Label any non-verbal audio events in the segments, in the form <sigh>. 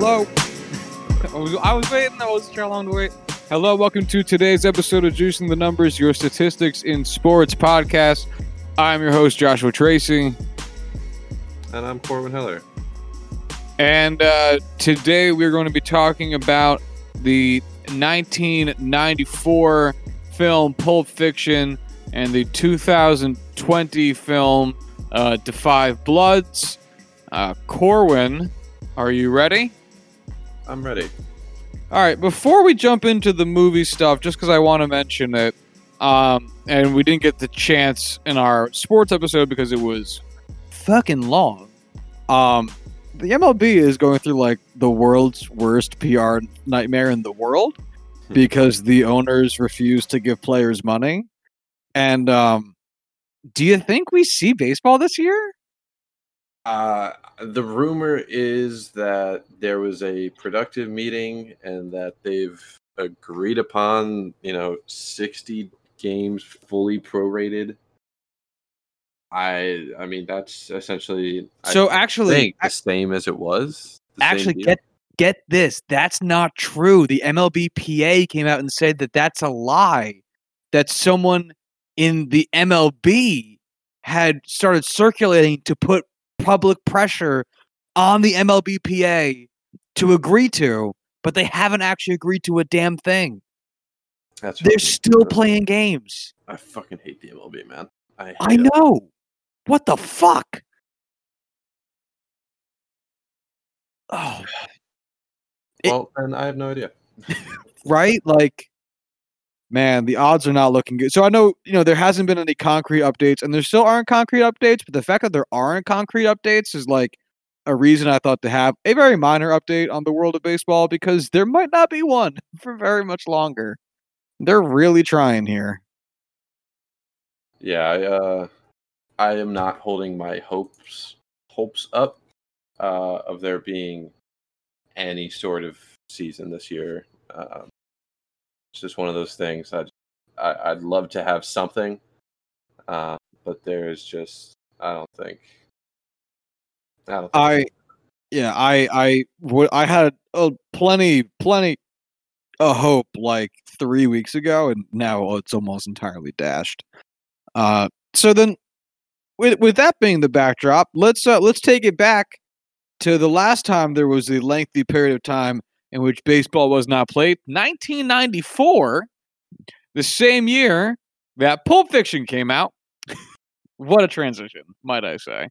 Hello. I was, <laughs> I was waiting. I wasn't sure how long to wait. Hello, welcome to today's episode of Juicing the Numbers, your statistics in sports podcast. I'm your host, Joshua Tracy. And I'm Corbin Heller. And uh, today we're going to be talking about the 1994 film Pulp Fiction and the 2020 film uh, 5 Bloods. Uh, Corwin, are you ready? I'm ready. All right, before we jump into the movie stuff, just because I want to mention it, um, and we didn't get the chance in our sports episode because it was fucking long. Um, the MLB is going through like the world's worst PR nightmare in the world Hmm. because the owners refuse to give players money. And um, do you think we see baseball this year? Uh, the rumor is that there was a productive meeting and that they've agreed upon, you know, 60 games fully prorated. I I mean that's essentially I So actually, think the same as it was. actually get get this that's not true the mlbpa came out and said that that's a lie that someone in the mlb had started circulating to put public pressure on the mlbpa to agree to but they haven't actually agreed to a damn thing That's they're still playing games I fucking hate the MLB, man. I, i it. know what the fuck <sighs> oh it- Well, and I have no idea. <laughs> right? Like, man, the odds are not looking good. So I know, you know, there hasn't been any concrete updates, and there still aren't concrete updates. But the fact that there aren't concrete updates is like a reason I thought to have a very minor update on the world of baseball because there might not be one <laughs> for very much longer. They're really trying here. Yeah, I uh I am not holding my hopes hopes up uh of there being any sort of season this year. Um, it's just one of those things. I'd I, I'd love to have something, uh, but there's just I don't think I don't. Think I, yeah, I, I, would, I had uh, plenty, plenty of hope like three weeks ago, and now it's almost entirely dashed. Uh, so then, with with that being the backdrop, let's uh, let's take it back to the last time there was a lengthy period of time in which baseball was not played, 1994, the same year that Pulp Fiction came out. <laughs> what a transition, might I say?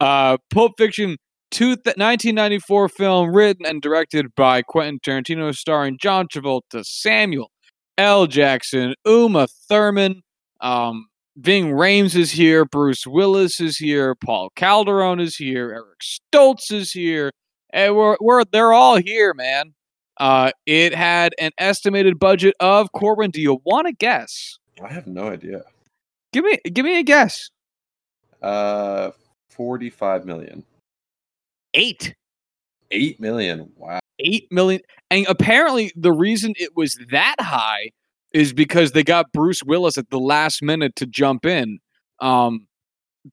Uh, Pulp Fiction, two th- 1994 film written and directed by Quentin Tarantino, starring John Travolta, Samuel L. Jackson, Uma Thurman, um, Ving Rhames is here, Bruce Willis is here, Paul Calderon is here, Eric Stoltz is here, and we're, we're they're all here, man. Uh, it had an estimated budget of Corbin. Do you want to guess? I have no idea. Give me give me a guess. Uh, forty five million. Eight. Eight million. Wow. eight million. And apparently, the reason it was that high is because they got Bruce Willis at the last minute to jump in, um,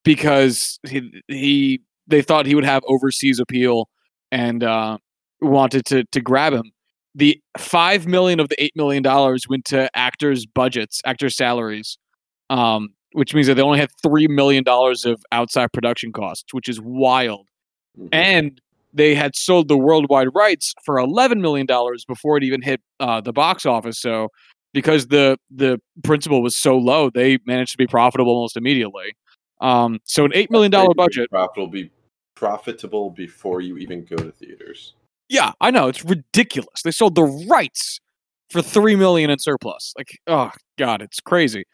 because he, he they thought he would have overseas appeal and uh, wanted to to grab him. The five million of the eight million dollars went to actors' budgets, actors' salaries, um, which means that they only had three million dollars of outside production costs, which is wild Mhm. and they had sold the worldwide rights for eleven million dollars before it even hit uh, the box office. So, because the the principal was so low, they managed to be profitable almost immediately. Um, so an eight million dollar budget. Profitable be profitable before you even go to theaters. Yeah, I know it's ridiculous. They sold the rights for three million in surplus. Like, oh god, it's crazy.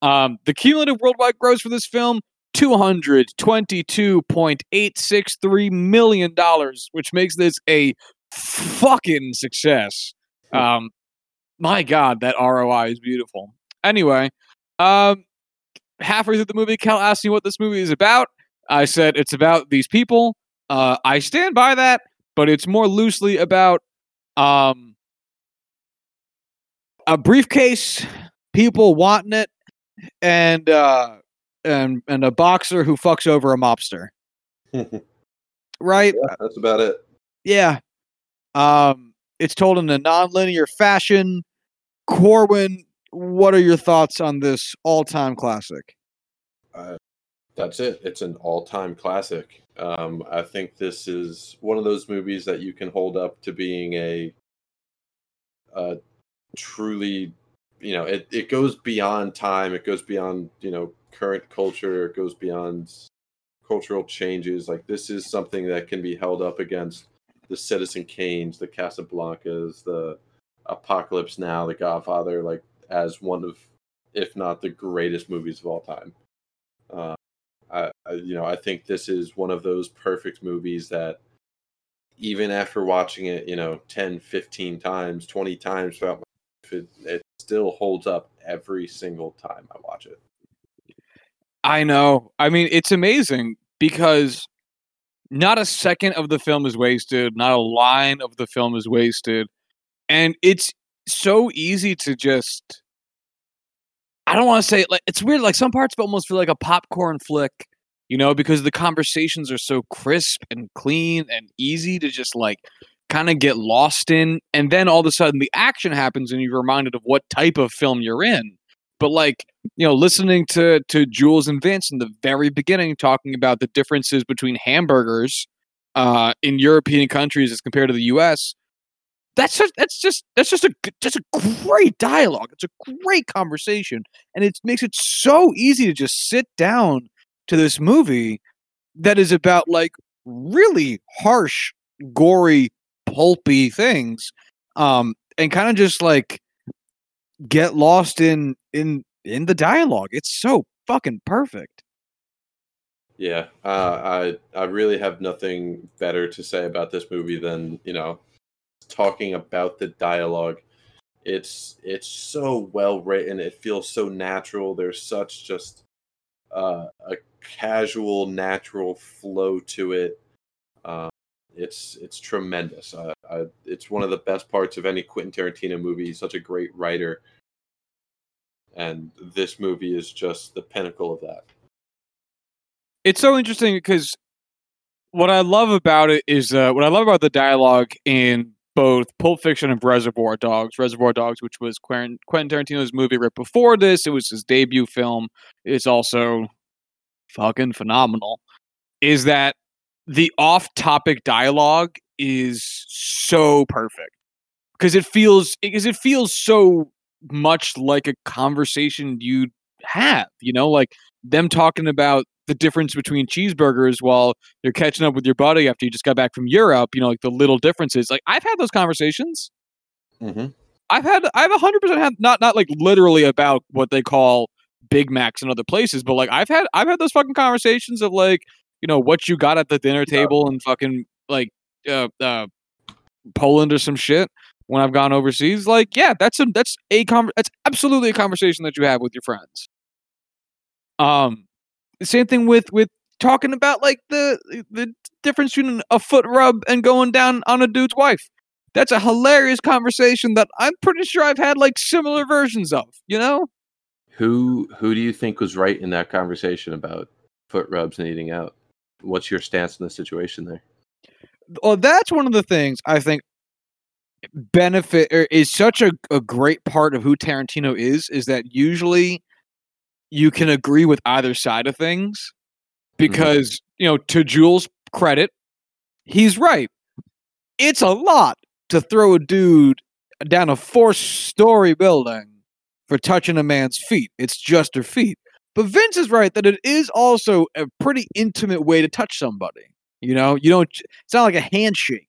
Um, the cumulative worldwide gross for this film. Two hundred twenty-two point eight six three million dollars, which makes this a fucking success. Hmm. Um, my God, that ROI is beautiful. Anyway, um, halfway through the movie, Cal asked me what this movie is about. I said it's about these people. Uh, I stand by that, but it's more loosely about um, a briefcase, people wanting it, and uh, and and a boxer who fucks over a mobster. <laughs> Right? Yeah, that's about it. Yeah. Um, it's told in a non-linear fashion. Corwin, what are your thoughts on this all-time classic? Uh, that's it. It's an all-time classic. Um, I think this is one of those movies that you can hold up to being a, a truly, you know, it, it goes beyond time. It goes beyond, you know, current culture. It goes beyond cultural changes. Like this is something that can be held up against the Citizen Kanes, the Casablancas, the Apocalypse Now, The Godfather, like as one of, if not the greatest movies of all time. Uh, I, you know, I think this is one of those perfect movies that even after watching it, you know, 10, 15 times, 20 times throughout my life, it, it still holds up every single time I watch it. I know. I mean, it's amazing because not a second of the film is wasted, not a line of the film is wasted. And it's so easy to just I don't want to say like it's weird like some parts almost feel like a popcorn flick, you know, because the conversations are so crisp and clean and easy to just like kind of get lost in and then all of a sudden the action happens and you're reminded of what type of film you're in. But like, you know, listening to to Jules and Vince in the very beginning talking about the differences between hamburgers uh, in European countries as compared to the U.S. That's just that's just that's just a just a great dialogue. It's a great conversation, and it makes it so easy to just sit down to this movie that is about like really harsh, gory, pulpy things, um, and kind of just like get lost in in in the dialogue. It's so fucking perfect. Yeah, uh, I I really have nothing better to say about this movie than you know talking about the dialogue. It's it's so well written. It feels so natural. There's such just uh, a casual, natural flow to it. Uh, it's it's tremendous. Uh, I, it's one of the best parts of any Quentin Tarantino movie. He's such a great writer, and this movie is just the pinnacle of that. It's so interesting because what I love about it is uh, what I love about the dialogue in both Pulp Fiction and Reservoir Dogs. Reservoir Dogs, which was Quentin Tarantino's movie right before this, it was his debut film. It's also fucking phenomenal. Is that the off-topic dialogue is so perfect because it feels because it feels so much like a conversation you'd have. You know, like them talking about the difference between cheeseburgers while you're catching up with your buddy after you just got back from Europe. You know, like the little differences. Like I've had those conversations. Mm-hmm. I've had I've a hundred percent had not not like literally about what they call Big Macs in other places, but like I've had I've had those fucking conversations of like you know what you got at the dinner table and fucking like uh, uh Poland or some shit when I've gone overseas. Like yeah, that's a that's a con- that's absolutely a conversation that you have with your friends. Um, same thing with with talking about like the the difference between a foot rub and going down on a dude's wife. That's a hilarious conversation that I'm pretty sure I've had like similar versions of. You know, who who do you think was right in that conversation about foot rubs and eating out? What's your stance in the situation there? Well, that's one of the things I think benefit er, is such a, a great part of who Tarantino is. Is that usually you can agree with either side of things mm-hmm. because mm-hmm. you know to Jules' credit, he's right. It's a lot to throw a dude down a four-story building for touching a man's feet. It's just her feet. But Vince is right that it is also a pretty intimate way to touch somebody. You know, you don't. It's not like a handshake.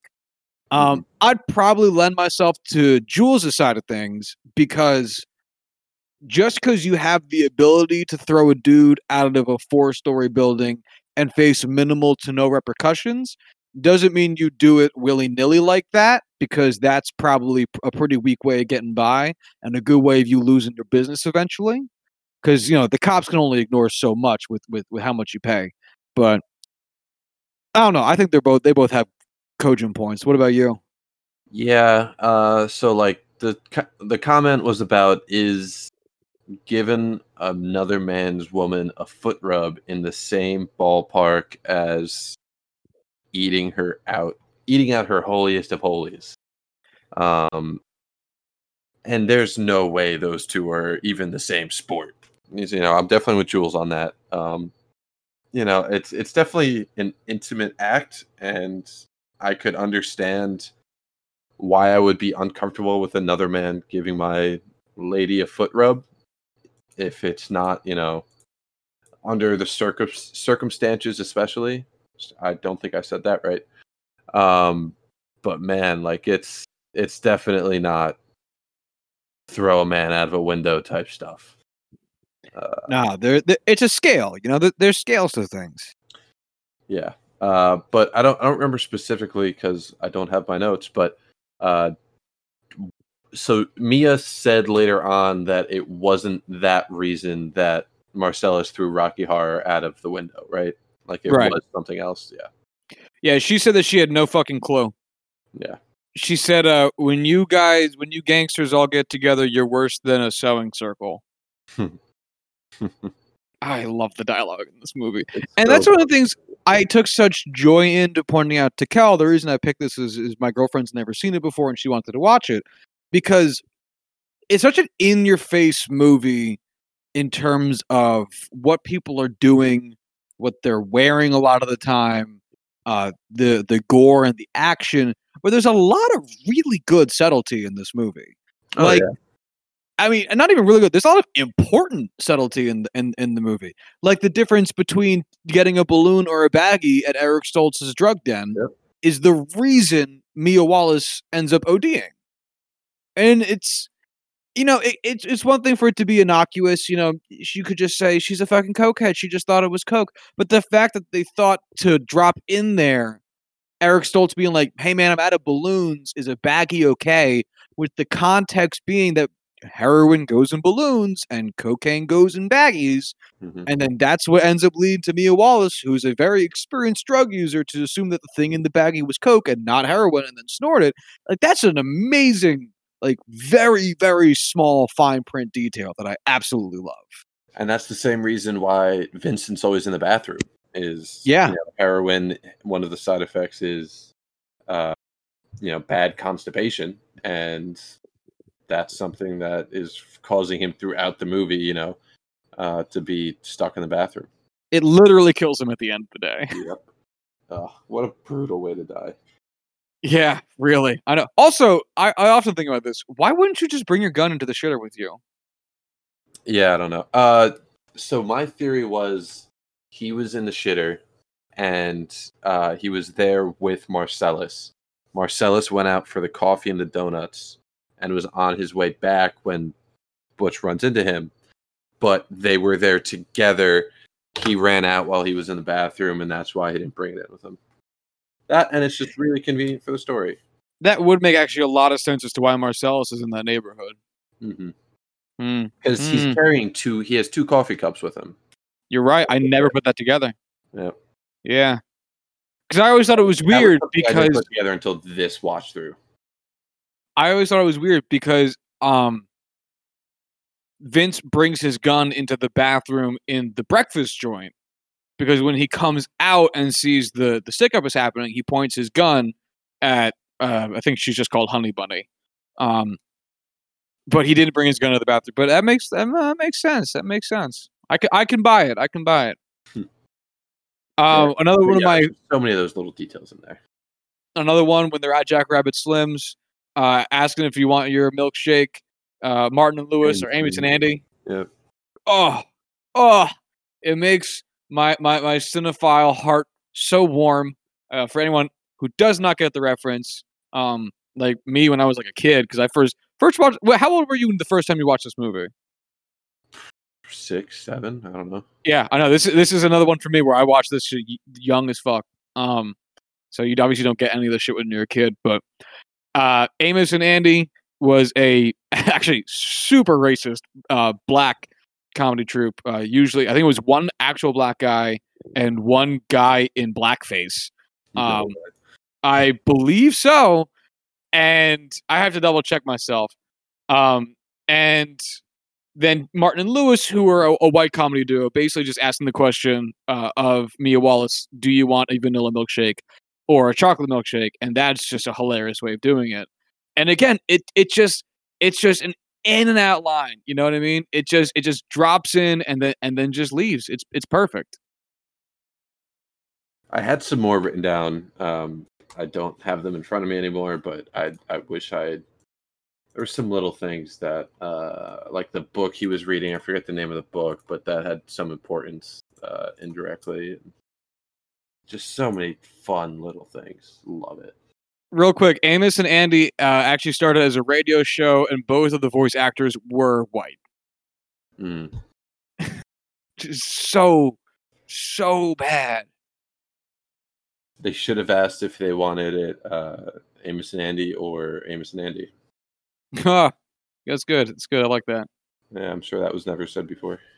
Um, mm-hmm. I'd probably lend myself to Jules' side of things because just because you have the ability to throw a dude out of a four story building and face minimal to no repercussions doesn't mean you do it willy nilly like that because that's probably a pretty weak way of getting by and a good way of you losing your business eventually. Because you know the cops can only ignore so much with, with with how much you pay. But I don't know. I think they're both they both have cogent points. What about you? Yeah. Uh. So like the the comment was about is given another man's woman a foot rub in the same ballpark as eating her out eating out her holiest of holies. Um, and there's no way those two are even the same sport. You know, I'm definitely with Jules on that. Um, you know, it's it's definitely an intimate act, and I could understand why I would be uncomfortable with another man giving my lady a foot rub if it's not, you know, under the circum- circumstances, especially. I don't think I said that right. Um, but man, like it's it's definitely not throw a man out of a window type stuff. Uh, nah, there, it's a scale. You know, there, there's scales to things. Yeah, uh, but I don't I don't remember specifically because I don't have my notes. But uh, so Mia said later on that it wasn't that reason that Marcellus threw Rocky Horror out of the window, right? Like it right. was something else. Yeah. Yeah, she said that she had no fucking clue. Yeah. She said, uh, when you guys, when you gangsters all get together, you're worse than a sewing circle. <laughs> I love the dialogue in this movie. It's and so that's one of the things I took such joy into pointing out to Cal. The reason I picked this is, is my girlfriend's never seen it before and she wanted to watch it because it's such an in your face movie in terms of what people are doing, what they're wearing a lot of the time, uh, the the gore and the action. But there's a lot of really good subtlety in this movie. Oh, like, yeah. I mean, not even really good. There's a lot of important subtlety in the, in in the movie, like the difference between getting a balloon or a baggie at Eric Stoltz's drug den yep. is the reason Mia Wallace ends up ODing, and it's you know, it, it's it's one thing for it to be innocuous. You know, you could just say she's a fucking cokehead. She just thought it was coke. But the fact that they thought to drop in there, Eric Stoltz being like, "Hey man, I'm out of balloons," is a baggy okay? With the context being that heroin goes in balloons and cocaine goes in baggies, mm-hmm. and then that's what ends up leading to Mia Wallace, who's a very experienced drug user, to assume that the thing in the baggie was coke and not heroin, and then snort it. Like that's an amazing like very very small fine print detail that I absolutely love. And that's the same reason why Vincent's always in the bathroom. Is yeah, you know, heroin. One of the side effects is, uh, you know, bad constipation, and that's something that is causing him throughout the movie. You know, uh, to be stuck in the bathroom. It literally kills him at the end of the day. Yep. Oh, what a brutal way to die. Yeah, really. I know. Also, I, I often think about this. Why wouldn't you just bring your gun into the shitter with you? Yeah, I don't know. Uh, so my theory was he was in the shitter, and uh, he was there with Marcellus. Marcellus went out for the coffee and the donuts, and was on his way back when Butch runs into him. But they were there together. He ran out while he was in the bathroom, and that's why he didn't bring it in with him. That and it's just really convenient for the story. That would make actually a lot of sense as to why Marcellus is in that neighborhood. Mm-hmm. Mm. Because mm. he's carrying two. He has two coffee cups with him. You're right. I never put that together. Yeah. Yeah. Because I always thought it was weird was because put together until this watch through. I always thought it was weird because um Vince brings his gun into the bathroom in the breakfast joint because when he comes out and sees the the stick up is happening, he points his gun at uh, I think she's just called Honey Bunny. Um, but he didn't bring his gun to the bathroom. But that makes that, that makes sense. That makes sense. I can I can buy it. I can buy it. Hmm. Uh, another one yeah, of my so many of those little details in there. Another one when they're at Jack Rabbit Slims, uh, asking if you want your milkshake. Uh, Martin and Lewis or Amos and Andy. Yeah. Oh, oh, it makes my my my cinephile heart so warm uh, for anyone who does not get the reference. Um, like me when I was like a kid, because I first first watched. Well, how old were you the first time you watched this movie? Six, seven, I don't know. Yeah, I know. This is this is another one for me where I watched this young as fuck. Um, so you obviously don't get any of the shit when you're a kid, but uh, Amos and Andy was a <laughs> actually super racist uh, black comedy troupe. Uh, usually, I think it was one actual black guy and one guy in blackface. Um, I believe so, and I have to double check myself. Um, and then Martin and Lewis, who were a, a, white comedy duo, basically just asking the question uh, of Mia Wallace, "Do you want a vanilla milkshake?" or a chocolate milkshake, and that's just a hilarious way of doing it. And again, it it just it's just an in and out line. You know what I mean? It just it just drops in and then and then just leaves. It's it's perfect. I had some more written down. Um, I don't have them in front of me anymore, but I I wish I had. There were some little things that, uh, like the book he was reading. I forget the name of the book, but that had some importance uh, indirectly. Just so many fun little things. Love it. Real quick, Amos and Andy uh, actually started as a radio show, and both of the voice actors were white. Mm. <laughs> Just so so bad. They should have asked if they wanted it uh, Amos and Andy or Amos and Andy. <laughs> That's good. It's good. I like that. Yeah, I'm sure that was never said before. <laughs>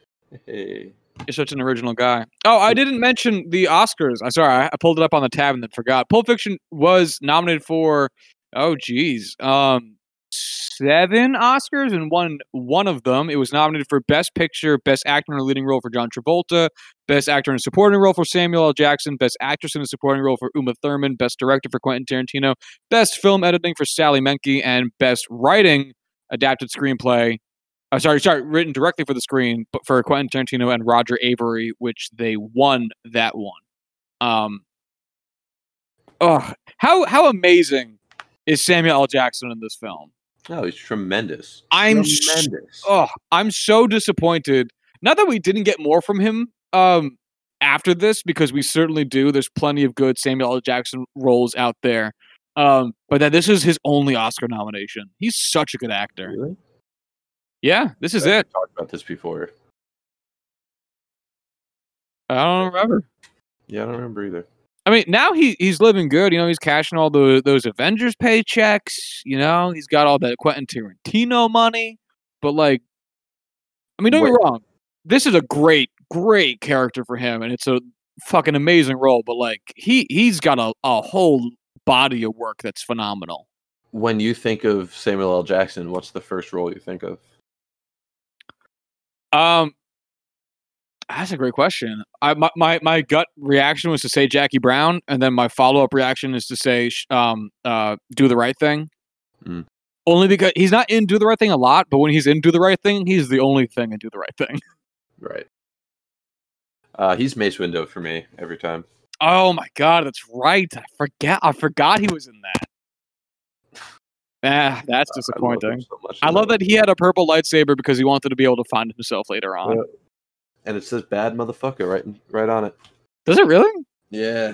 Hey. You're such an original guy. Oh, I didn't mention the Oscars. I'm sorry, I, pulled it up on the tab and then forgot. Pulp Fiction was nominated for oh geez, um, seven Oscars and won one of them. It was nominated for Best Picture, Best Actor in a Leading Role for John Travolta, Best Actor in a Supporting Role for Samuel L. Jackson, Best Actress in a Supporting Role for Uma Thurman, Best Director for Quentin Tarantino, Best Film Editing for Sally Menke, and Best Writing Adapted Screenplay uh, sorry, sorry, written directly for the screen, but for Quentin Tarantino and Roger Avary, which they won that one. Um, oh, how how amazing is Samuel L. Jackson in this film? No, he's tremendous. I'm tremendous. Oh, I'm so disappointed. Not that we didn't get more from him um, after this, because we certainly do. There's plenty of good Samuel L. Jackson roles out there. Um, but that this is his only Oscar nomination. He's such a good actor. Really? Yeah, this is it. Talked about this before. I don't remember. Yeah, I don't remember either. I mean, now he he's living good. You know, he's cashing all the those Avengers paychecks. You know, he's got all that Quentin Tarantino money. But like, I mean, don't get me wrong. This is a great, great character for him, and it's a fucking amazing role. But like, he he's got a a whole body of work that's phenomenal. When you think of Samuel L. Jackson, what's the first role you think of? Um, that's a great question. I my my, my gut reaction was to say Jackie Brown, and then my follow up reaction is to say um uh do the right thing. Mm. Only because he's not in do the right thing a lot, but when he's in do the right thing, he's the only thing in do the right thing. <laughs> Right. Uh, he's Mace Windu for me every time. Oh my god, that's right. I forget. I forgot he was in that. Ah, that's I love disappointing. so I love that he had a purple lightsaber because he wanted to be able to find himself later on. Yeah. And it says "bad motherfucker" right, right on it. Does it really? Yeah.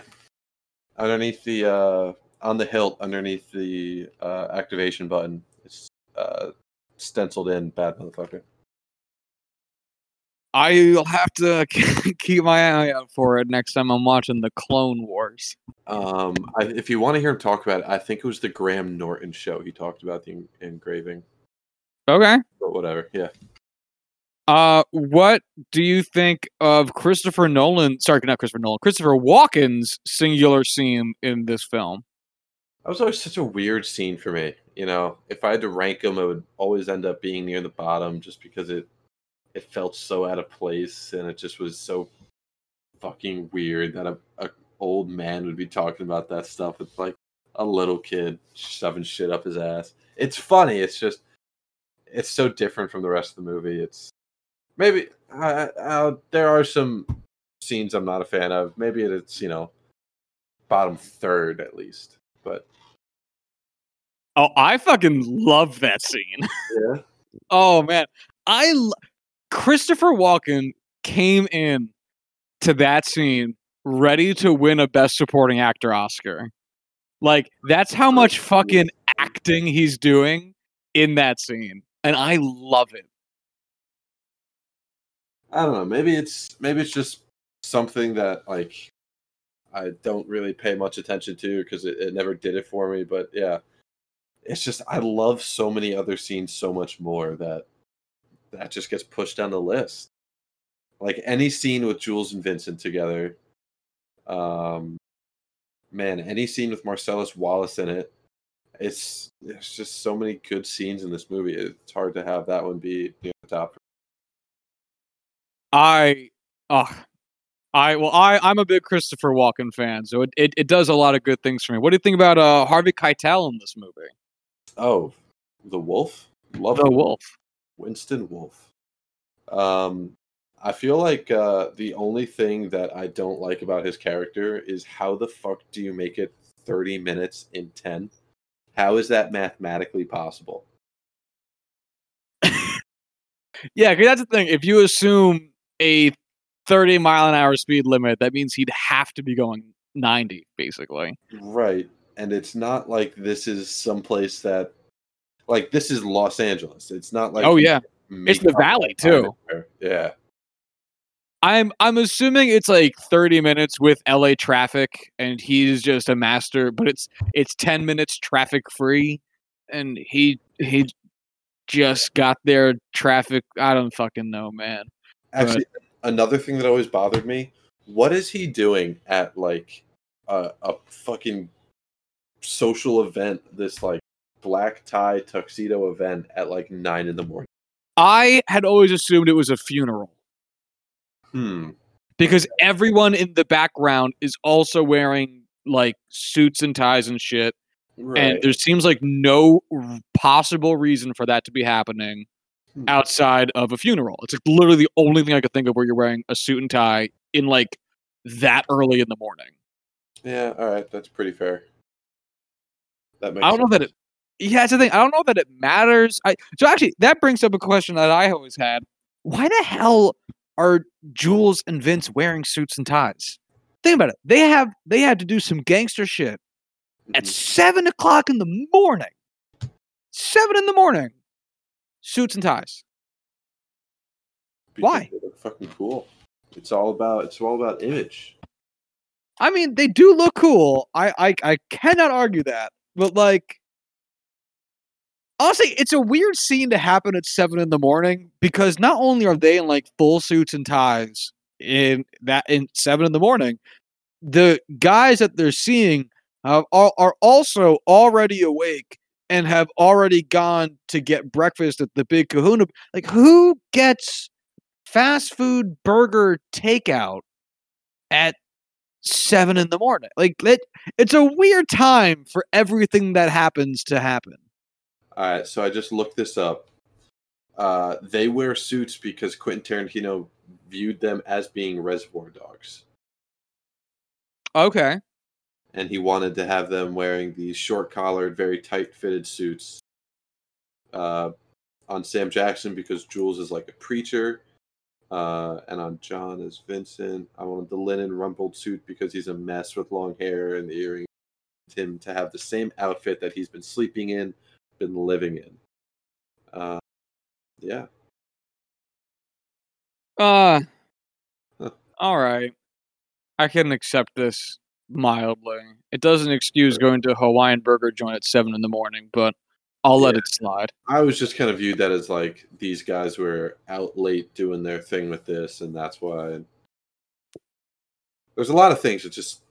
Underneath the uh, on the hilt, underneath the uh, activation button, it's uh, stenciled in "bad motherfucker." I'll have to <laughs> keep my eye out for it next time I'm watching the Clone Wars. Um, I, if you want to hear him talk about it, I think it was the Graham Norton show. He talked about the en- engraving, Okay. but whatever. Yeah. Uh, what do you think of Christopher Nolan? Sorry, not Christopher Nolan. Christopher Walken's singular scene in this film. That was always such a weird scene for me. You know, if I had to rank them, it would always end up being near the bottom, just because it it felt so out of place, and it just was so fucking weird that a, a old man would be talking about that stuff with like a little kid shoving shit up his ass. It's funny. It's just it's so different from the rest of the movie. It's maybe uh, uh, there are some scenes I'm not a fan of. Maybe it's you know bottom third at least, but Oh, I fucking love that scene. yeah. <laughs> Oh man, I Christopher Walken came in to that scene ready to win a Best Supporting Actor Oscar. Like that's how oh, much fucking acting he's doing in that scene, and I love it. I don't know. Maybe it's maybe it's just something that like I don't really pay much attention to because it, it never did it for me. But yeah, it's just I love so many other scenes so much more that that just gets pushed down the list. Like any scene with Jules and Vincent together, um, man, any scene with Marcellus Wallace in it. It's there's just so many good scenes in this movie. It's hard to have that one be near the top. I, oh, I well, I I'm a big Christopher Walken fan, so it, it, it does a lot of good things for me. What do you think about uh Harvey Keitel in this movie? Oh, the wolf. Love The Wolf. Winston Wolf. Um, I feel like uh, the only thing that I don't like about his character is how the fuck do you make it 30 minutes in 10? How is that mathematically possible? Yeah, 'cause that's the thing. If you assume a 30 mile an hour speed limit, that means he'd have to be going 90, basically. Right. And it's not like this is someplace that, like, this is Los Angeles. It's not like. oh yeah, it's the valley, too. Yeah. I'm I'm assuming it's like 30 minutes with LA traffic, and he's just a master. But it's it's 10 minutes traffic free, and he he just got there traffic. I don't fucking know, man. Actually, another thing that always bothered me what is he doing at, like, a, a fucking social event, this, like, black tie tuxedo event at, like, nine in the morning? I had always assumed it was a funeral. Hmm. because everyone in the background is also wearing like suits and ties and shit Right. and there seems like no possible reason for that to be happening Hmm. outside of a funeral it's like literally the only thing i could think of where you're wearing a suit and tie in like that early in the morning Yeah, all right, that's pretty fair. That makes i don't know that it yeah that's the thing i don't know that it matters i so actually that brings up a question that i always had why the hell are jules and vince wearing suits and ties think about it they have they had to do some gangster shit at Mhm. seven o'clock in the morning. Seven in the morning. Suits and ties. Because why? They look fucking cool. It's all about it's all about image. I mean, they do look cool. I I, I cannot argue that. But like honestly, it's a weird scene to happen at seven in the morning because not only are they in like full suits and ties in that in seven in the morning, the guys that they're seeing uh, are, are also already awake and have already gone to get breakfast at the big kahuna. Like, who gets fast food burger takeout at seven in the morning? Like, it, it's a weird time for everything that happens to happen. All right, so I just looked this up. Uh, they wear suits because Quentin Tarantino viewed them as being reservoir dogs, Okay. and he wanted to have them wearing these short-collared, very tight-fitted suits. Uh, on Sam Jackson because Jules is like a preacher, uh, and on John as Vincent. I wanted the linen rumpled suit because he's a mess with long hair and the earrings. Him to have the same outfit that he's been sleeping in, been living in. Uh, yeah. Uh, Huh. all right. I can accept this mildly. It doesn't excuse going to a Hawaiian burger joint at seven in the morning, but I'll let it slide. I was just kind of viewed that as like these guys were out late doing their thing with this, and that's why. There's a lot of things. It just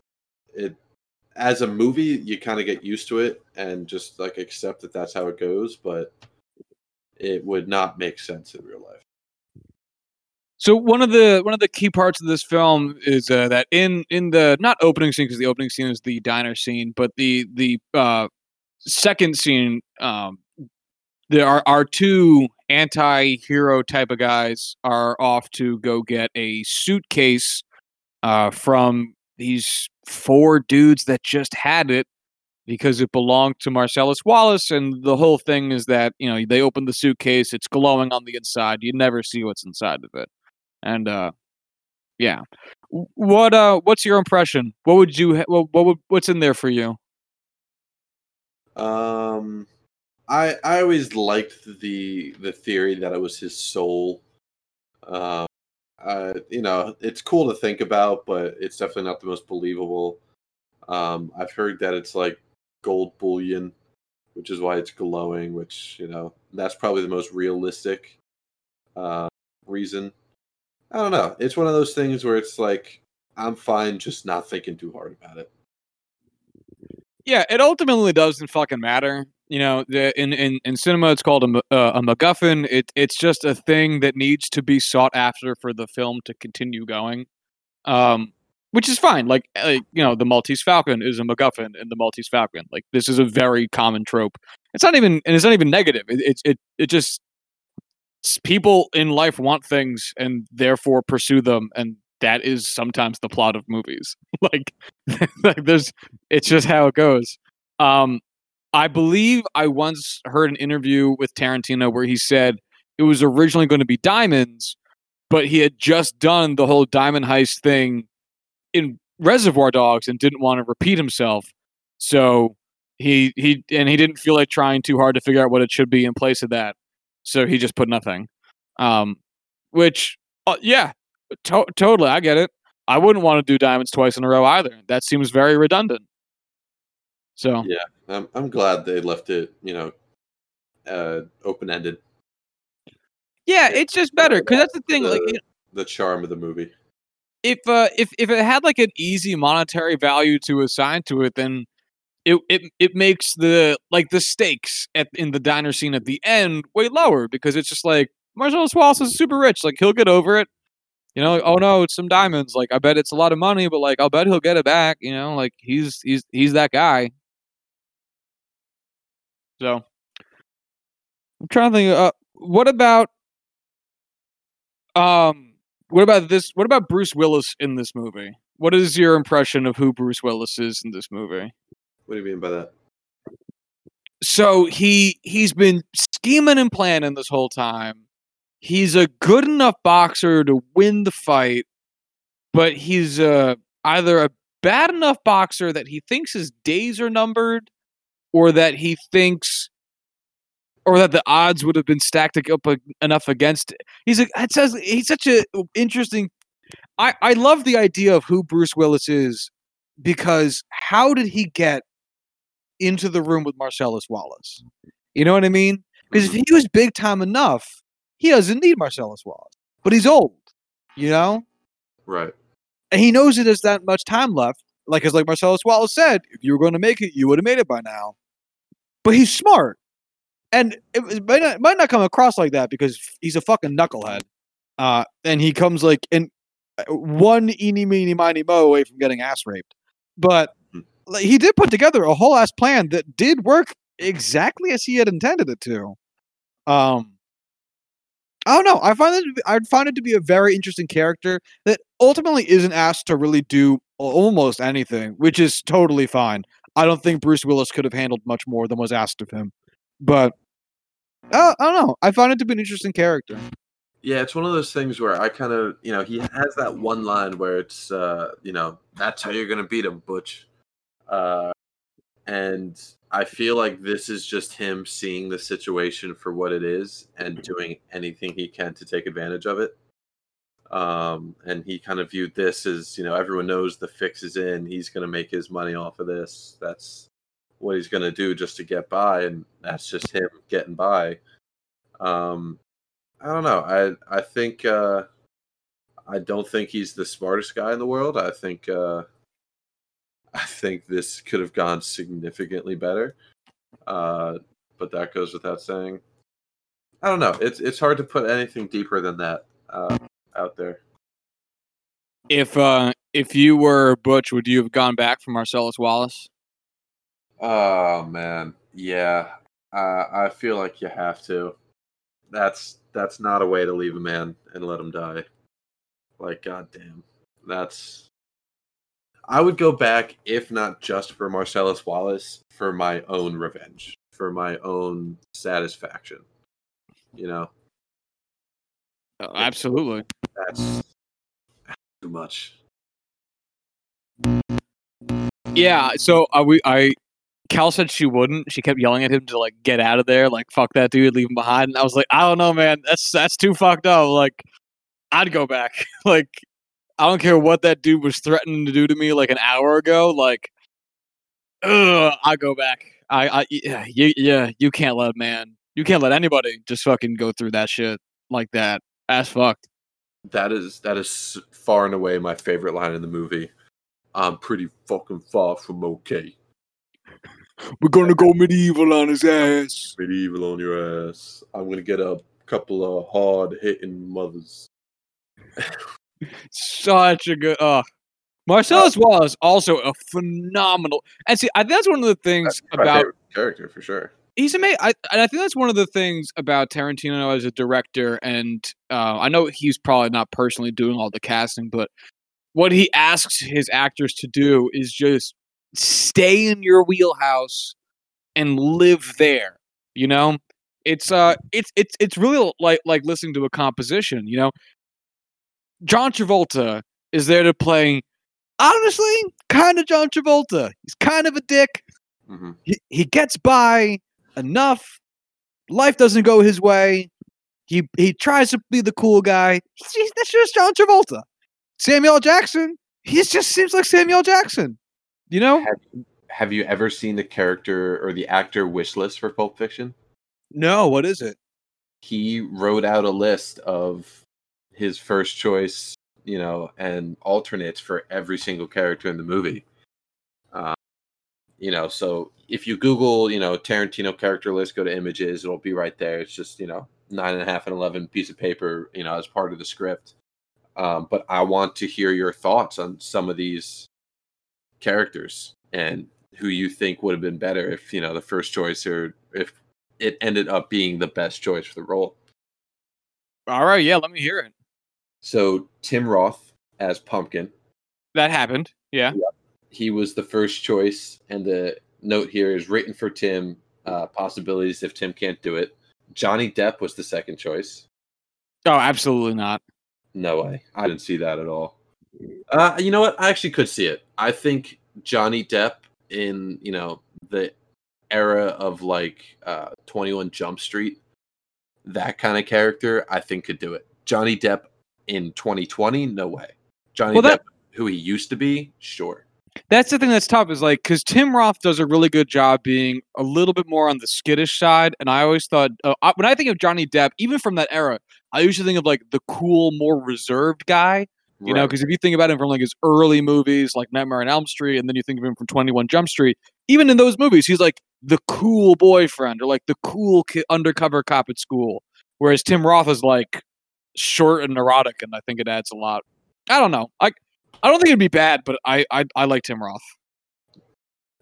it as a movie, you kind of get used to it and just like accept that that's how it goes, but it would not make sense in real life. So one of the one of the key parts of this film is uh, that in in the not opening scene because the opening scene is the diner scene, but the the uh, second scene, um, there are our two anti-hero type of guys are off to go get a suitcase uh, from these four dudes that just had it because it belonged to Marcellus Wallace, and the whole thing is that you know they open the suitcase, it's glowing on the inside, you never see what's inside of it, and uh, yeah, what uh, what's your impression? What would you ha- what, what would, what's in there for you? Um, I I always liked the the theory that it was his soul. Um, uh, you know, it's cool to think about, but it's definitely not the most believable. Um, I've heard that it's like gold bullion, which is why it's glowing. Which you know, that's probably the most realistic uh, reason. I don't know. It's one of those things where it's like I'm fine just not thinking too hard about it. Yeah, it ultimately doesn't fucking matter. You know, the, in, in in cinema, it's called a, uh, a MacGuffin. It it's just a thing that needs to be sought after for the film to continue going. Um, which is fine. Like, uh, you know, the Maltese Falcon is a MacGuffin in the Maltese Falcon. Like, this is a very common trope. It's not even, and it's not even negative. It it it, it just people in life want things and therefore pursue them, and that is sometimes the plot of movies. <laughs> like, <laughs> like there's, it's just how it goes. Um, I believe I once heard an interview with Tarantino where he said it was originally going to be diamonds, but he had just done the whole diamond heist thing in Reservoir Dogs and didn't want to repeat himself. So he he and he didn't feel like trying too hard to figure out what it should be in place of that. So he just put nothing. Um, which uh, yeah, to- totally, I get it. I wouldn't want to do diamonds twice in a row either. That seems very redundant. So yeah, I'm I'm glad they left it, you know, uh, open ended. Yeah, it's just better because that's the thing. The, like, the charm of the movie. If uh, if if it had like an easy monetary value to assign to it, then it it it makes the like the stakes at in the diner scene at the end way lower because it's just like Marcellus Wallace is super rich, like he'll get over it. You know, like, oh no, it's some diamonds. Like I bet it's a lot of money, but like I'll bet he'll get it back. You know, like he's he's he's that guy. So I'm trying to think. Uh, what about um? What about this? What about Bruce Willis in this movie? What is your impression of who Bruce Willis is in this movie? What do you mean by that? So he he's been scheming and planning this whole time. He's a good enough boxer to win the fight, but he's uh, either a bad enough boxer that he thinks his days are numbered, or that he thinks or that the odds would have been stacked up enough against it. He's a, it says he's such an interesting. I I love the idea of who Bruce Willis is because how did he get into the room with Marcellus Wallace? You know what I mean? Because if he was big time enough, he doesn't need Marcellus Wallace. But he's old, you know. Right. And he knows it has that much time left. Like as like Marcellus Wallace said, if you were going to make it, you would have made it by now. But he's smart and it, might, not, might not come across like that because he's a fucking knucklehead. Uh, and he comes like in uh, one eeny meeny miny mo away from getting ass raped. But hmm. like, he did put together a whole ass plan that did work exactly as he had intended it to. Um, I don't know. I find it. I find it to be a very interesting character that ultimately isn't asked to really do almost anything, which is totally fine. I don't think Bruce Willis could have handled much more than was asked of him. But uh, I don't know. I found it to be an interesting character. Yeah, it's one of those things where I kind of, you know, he has that one line where it's, uh, you know, that's how you're gonna beat him, Butch. Uh, and I feel like this is just him seeing the situation for what it is and doing anything he can to take advantage of it. Um, and he kind of viewed this as, you know, everyone knows the fix is in. He's gonna make his money off of this. That's what he's going to do just to get by, and that's just him getting by. Um, I don't know. I I think uh, I don't think he's the smartest guy in the world. I think uh, I think this could have gone significantly better, uh, but that goes without saying. I don't know. It's it's hard to put anything deeper than that uh, out there. If uh, if you were Butch, would you have gone back for Marcellus Wallace? Oh man, yeah. Uh, I feel like you have to. That's that's not a way to leave a man and let him die. Like goddamn, that's. I would go back if not just for Marcellus Wallace, for my own revenge, for my own satisfaction. You know. Oh, absolutely. That's too much. Yeah, so uh, we I Cal said she wouldn't. She kept yelling at him to like get out of there, like fuck that dude, leave him behind. And I was like, I don't know, man. That's that's too fucked up. Like, I'd go back. <laughs> like, I don't care what that dude was threatening to do to me like an hour ago. Like, ugh, I go back. I, I, yeah, you, yeah, you can't let man, you can't let anybody just fucking go through that shit like that. Ass fucked. That is that is far and away my favorite line in the movie. I'm pretty fucking far from okay. We're gonna go medieval on his ass. Medieval on your ass. I'm gonna get a couple of hard hitting mothers. Such a good. Uh, Marcellus Wallace also a phenomenal. And see, I that's one of the things about character for sure. He's amazing. I, and I think that's one of the things about Tarantino as a director. And uh, I know he's probably not personally doing all the casting, but what he asks his actors to do is just stay in your wheelhouse and live there. You know, it's uh, it's it's it's really like like listening to a composition. You know, John Travolta is there to play. Honestly, kind of John Travolta. He's kind of a dick hmm he, he gets by enough. Life doesn't go his way. He he tries to be the cool guy. He's, he's- that's just John Travolta. Samuel Jackson. He just seems like Samuel Jackson. You know? Have, have you ever seen the character or the actor wish list for Pulp Fiction? No. What is it? He wrote out a list of his first choice, you know, and alternates for every single character in the movie. Um, you know, so if you Google, you know, Tarantino character list, go to images, it'll be right there. It's just, you know, nine and a half and 11 piece of paper, you know, as part of the script. Um, but I want to hear your thoughts on some of these characters and who you think would have been better if, you know, the first choice or if it ended up being the best choice for the role. All right. Yeah. Let me hear it. So Tim Roth as Pumpkin, That happened. Yeah. he was the first choice, and the note here is written for Tim. Uh, possibilities if Tim can't do it. Johnny Depp was the second choice. Oh, absolutely not. No way. I didn't see that at all. Uh, you know what? I actually could see it. I think Johnny Depp in, you know, the era of like uh, 21 Jump Street, that kind of character, I think could do it. Johnny Depp in 2020, no way. Johnny Well, Depp, that- who he used to be, sure. That's the thing that's tough is like because Tim Roth does a really good job being a little bit more on the skittish side, and I always thought uh, I, when I think of Johnny Depp, even from that era, I usually think of like the cool, more reserved guy. You know, because if you think about him from like his early movies, like Nightmare on Elm Street, and then you think of him from Twenty One Jump Street, even in those movies, he's like the cool boyfriend or like the cool ki- undercover cop at school. Whereas Tim Roth is like short and neurotic, and I think it adds a lot. I don't know. I I don't think it'd be bad, but I I, I like Tim Roth.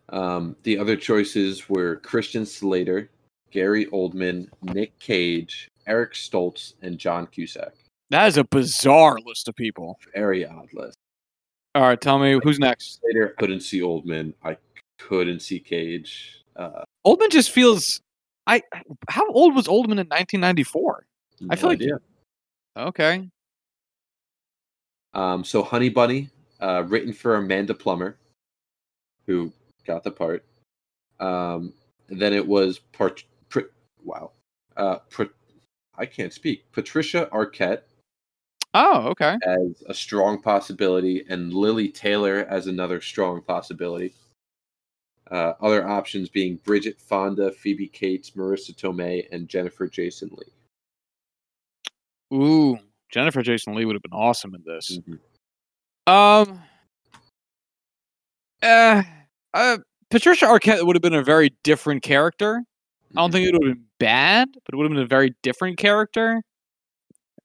Um, the other choices were Christian Slater, Gary Oldman, Nick Cage, Eric Stoltz, and John Cusack. That is a bizarre list of people. Very odd list. All right, tell me who's next. Slater, I couldn't see Oldman. I couldn't see Cage. Uh, Oldman just feels. I how old was Oldman in 1994? I no feel like- idea. Okay, Um, so Honey Bunny, uh, written for Amanda Plummer, who got the part. Um, then it was part. Pr- wow. Uh, Pr- I can't speak. Patricia Arquette oh okay. as a strong possibility, and Lili Taylor as another strong possibility. Uh, other options being Bridget Fonda, Phoebe Cates, Marisa Tomei, and Jennifer Jason Leigh. Ooh, Jennifer Jason Leigh would have been awesome in this. Mhm. Um, uh, uh, Patricia Arquette would have been a very different character. I don't think it would have been bad, but it would have been a very different character.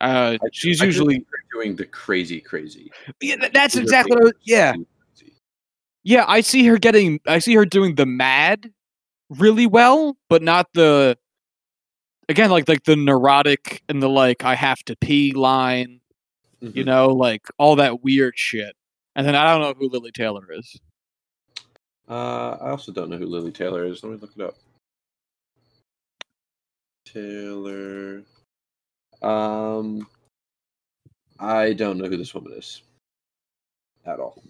Uh, I- she's I usually doing the crazy, crazy. yeah, th- that's exactly what I, that yeah. Yeah, I see her getting I see her doing the mad really well, but not the again like like the neurotic and the like I have to pee line, you Mhm. know, like all that weird shit. And then I don't know who Lili Taylor is. Uh, I also don't know who Lili Taylor is. Let me look it up. Taylor. Um, I don't know who this woman is at all.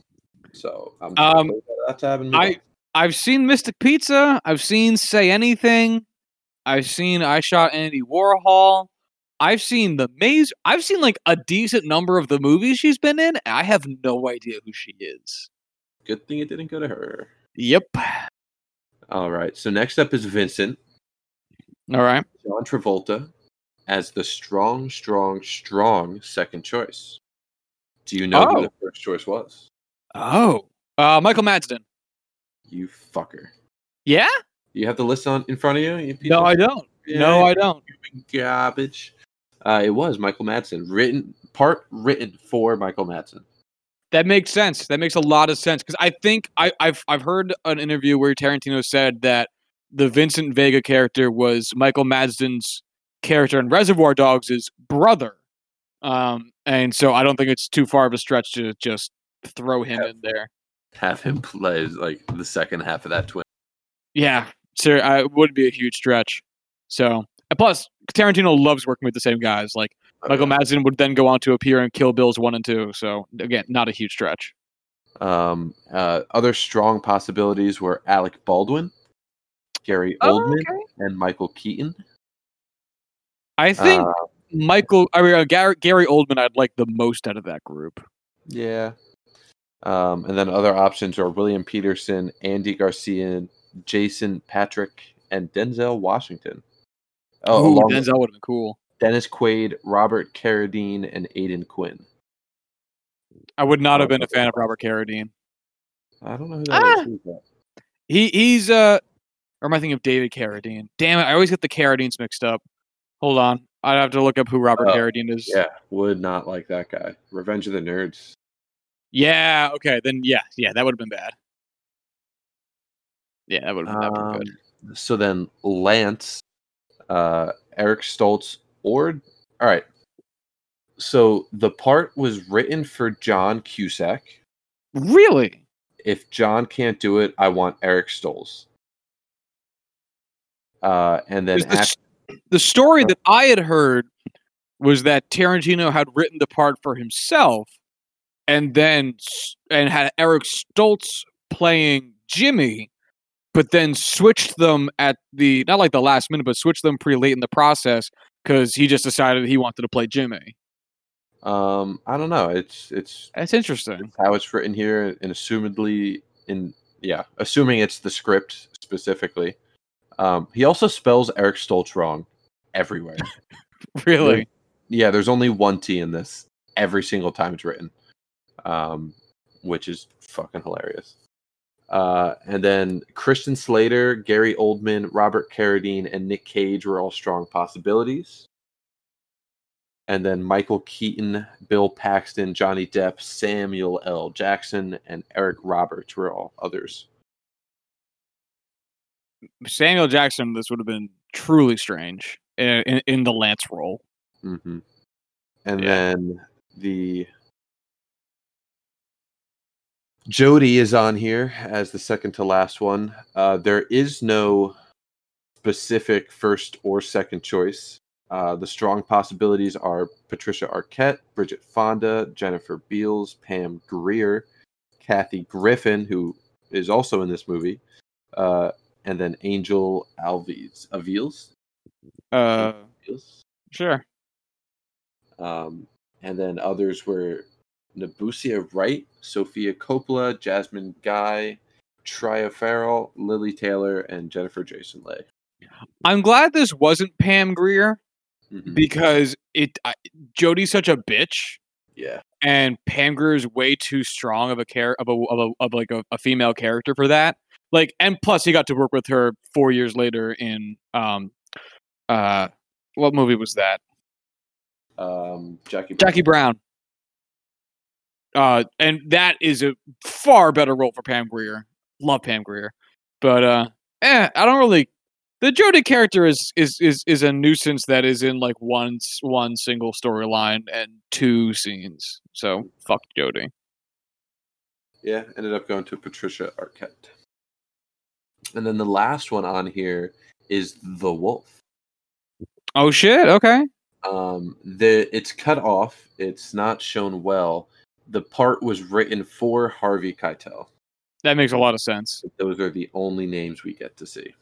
So I'm Um, that tab and move I on. I've seen Mystic Pizza, I've seen Say Anything, I've seen I Shot Andy Warhol. I've seen the maze. I've seen like a decent number of the movies she's been in. I have no idea who she is. Good thing it didn't go to her. Yep. All right. So next up is Vincent All right. John Travolta as the strong, strong, strong second choice. Do you know Oh. who the first choice was? Oh, uh, Michael Madsen. You fucker. Yeah? You have the list on in front of you? you No, I don't. No, I don't. garbage. Uh, it was Michael Madsen, written part written for Michael Madsen. That makes sense. That makes a lot of sense because I think I, I've I've heard an interview where Tarantino said that the Vincent Vega character was Michael Madsen's character in Reservoir Dogs' brother, um, and so I don't think it's too far of a stretch to just throw him in there. Have him play like the second half of that twin. Yeah, sir, I it would be a huge stretch. So, and plus, Tarantino loves working with the same guys. Like Michael Madsen would then go on to appear in Kill Bills one and two. So again, not a huge stretch. Um, uh, other strong possibilities were Alec Baldwin, Gary Oh, Oldman, okay. and Michael Keaton. I think Uh, Michael, I mean, uh, Gary, Gary Oldman, I'd like the most out of that group. yeah. Um, and then other options are William Petersen, Andy Garcia, Jason Patric, and Denzel Washington. Oh, Ooh, Denzel would have been cool. Dennis Quaid, Robert Carradine, and Aidan Quinn. I would not have been a fan of Robert Carradine. I don't know who that Ah! is. Who's that? He he's uh, or am I thinking of David Carradine? Damn it, I always get the Carradines mixed up. Hold on, I'd have to look up who Robert Oh, Carradine is. Yeah, would not like that guy. Revenge of the Nerds. Yeah. Okay. Then yeah, yeah, that would have been bad. Yeah, that would have been, Um, good. so then Lance, uh, Eric Stoltz, or all right. So the part was written for John Cusack. Really? If John can't do it, I want Eric Stoltz. Uh, and then the, after, the story that I had heard was that Tarantino had written the part for himself, and then and had Eric Stoltz playing Jimmy, but then switched them at the not like the last minute, but switched them pretty late in the process because he just decided he wanted to play Jimmy. um, I don't know. It's it's That's interesting. how it's written here, and assumedly in yeah, assuming it's the script specifically. Um, he also spells Eric Stoltz wrong everywhere. <laughs> Really? yeah, there's only one T in this every single time it's written, um, which is fucking hilarious. Uh, and then Christian Slater, Gary Oldman, Robert Carradine, and Nick Cage were all strong possibilities. And then Michael Keaton, Bill Paxton, Johnny Depp, Samuel L. Jackson, and Eric Roberts were all others. Samuel Jackson, this would have been truly strange in, in, in the Lance role. hmm And Yeah. then the Jody is on here as the second to last one. Uh, there is no specific first or second choice. Uh, the strong possibilities are Patricia Arquette, Bridget Fonda, Jennifer Beals, Pam Grier, Kathy Griffin, who is also in this movie, uh, and then Angel Alves. Aviles? Uh, Aviles? sure. Um, and then others were Nabusia Wright, Sofia Coppola, Jasmine Guy, Tria Farrell, Lili Taylor, and Jennifer Jason Leigh. I'm glad this wasn't Pam Grier Mhm. because it I, Jody's such a bitch, Yeah. and Pam Grier is way too strong of a care of a of, a, of like a, a female character for that. Like, and plus he got to work with her four years later in um, uh, what movie was that? Um, Jackie. Brown. Jackie Brown. Uh, and that is a far better role for Pam Grier. Love Pam Grier, but uh, eh, I don't really. The Jody character is is is is a nuisance that is in like one one single storyline and two scenes. So fuck Jody. Yeah, ended up going to Patricia Arquette. And then the last one on here is The Wolf. Oh shit. Okay. Um, the it's cut off. It's not shown well. The part was written for Harvey Keitel. That makes a lot of sense. Those are the only names we get to see.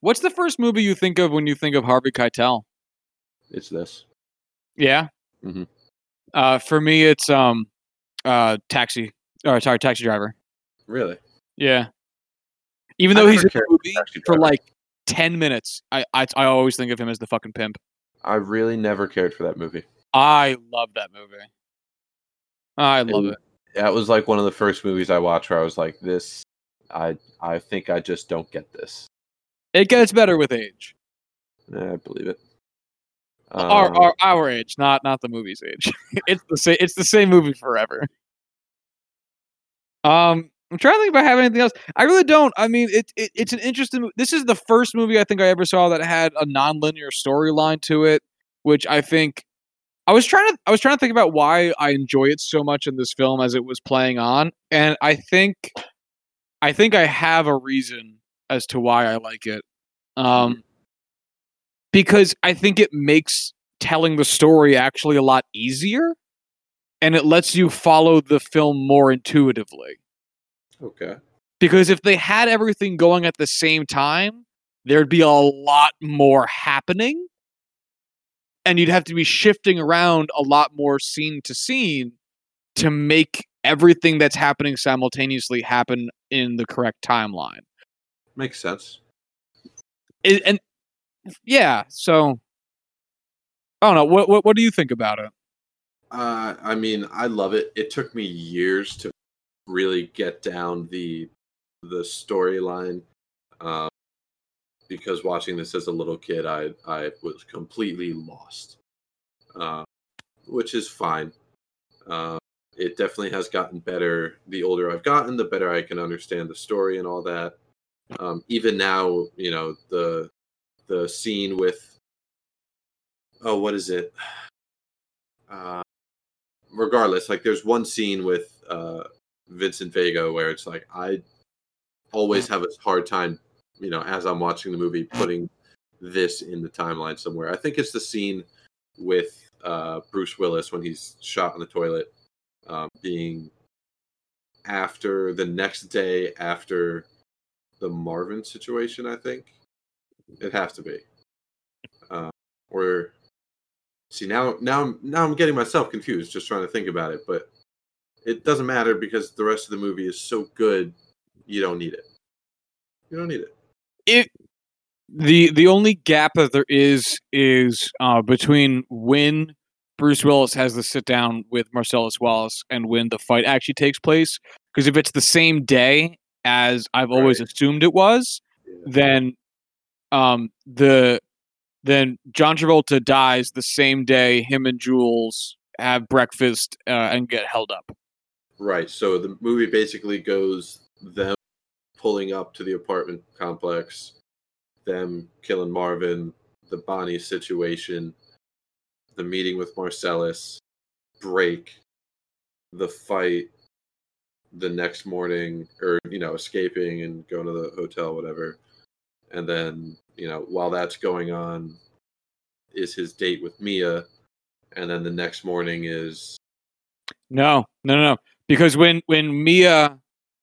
What's the first movie you think of when you think of Harvey Keitel? It's this. Yeah. Mhm. Uh, for me, it's um, uh, Taxi. Or sorry, Taxi Driver. Really? Yeah. Even though he's in the for movie for like ten minutes, I, I I always think of him as the fucking pimp. I really never cared for that movie. I love that movie. I love It- it. That was like one of the first movies I watched where I was like, "This, I, I think I just don't get this." It gets better with age. I believe it. our, Um, our our age, not not the movie's age. <laughs> it's the same. It's the same movie forever. Um, I'm trying to think if I have anything else. I really don't. I mean, it, it it's an interesting. This is the first movie I think I ever saw that had a non-linear storyline to it, which I think I was trying to I was trying to think about why I enjoy it so much in this film as it was playing on, and I think I think I have a reason as to why I like it. Um, because I think it makes telling the story actually a lot easier, and it lets you follow the film more intuitively okay. because if they had everything going at the same time, there'd be a lot more happening. And you'd have to be shifting around a lot more scene to scene to make everything that's happening simultaneously happen in the correct timeline. Makes sense. And, yeah, so I don't know. What, what what do you think about it? Uh, I mean, I love it. It took me years to really get down the the storyline, um, because watching this as a little kid, I I was completely lost, uh, which is fine. Uh, it definitely has gotten better. The older I've gotten, the better I can understand the story and all that. Um, even now, you know the the scene with oh, what is it? Uh, regardless, like there's one scene with uh, Vincent Vega where it's like I always have a hard time, you know, as I'm watching the movie, putting this in the timeline somewhere. I think it's the scene with uh, Bruce Willis when he's shot in the toilet, um, being after the next day after the Marvin situation. I think it has to be, uh, or See now, now, now I'm getting myself confused just trying to think about it, but it doesn't matter because the rest of the movie is so good. You don't need it. You don't need it. It the the only gap that there is is uh, between when Bruce Willis has the sit down with Marcellus Wallace and when the fight actually takes place. Because if it's the same day as I've always assumed it was, then um the then John Travolta dies the same day him and Jules have breakfast uh, and get held up. Right. So the movie basically goes them pulling up to the apartment complex, them killing Marvin, the Bonnie situation, the meeting with Marcellus, break, the fight the next morning, or, you know, escaping and going to the hotel, whatever. And then, you know, while that's going on, is his date with Mia. And then the next morning is No, no, no. Because when when Mia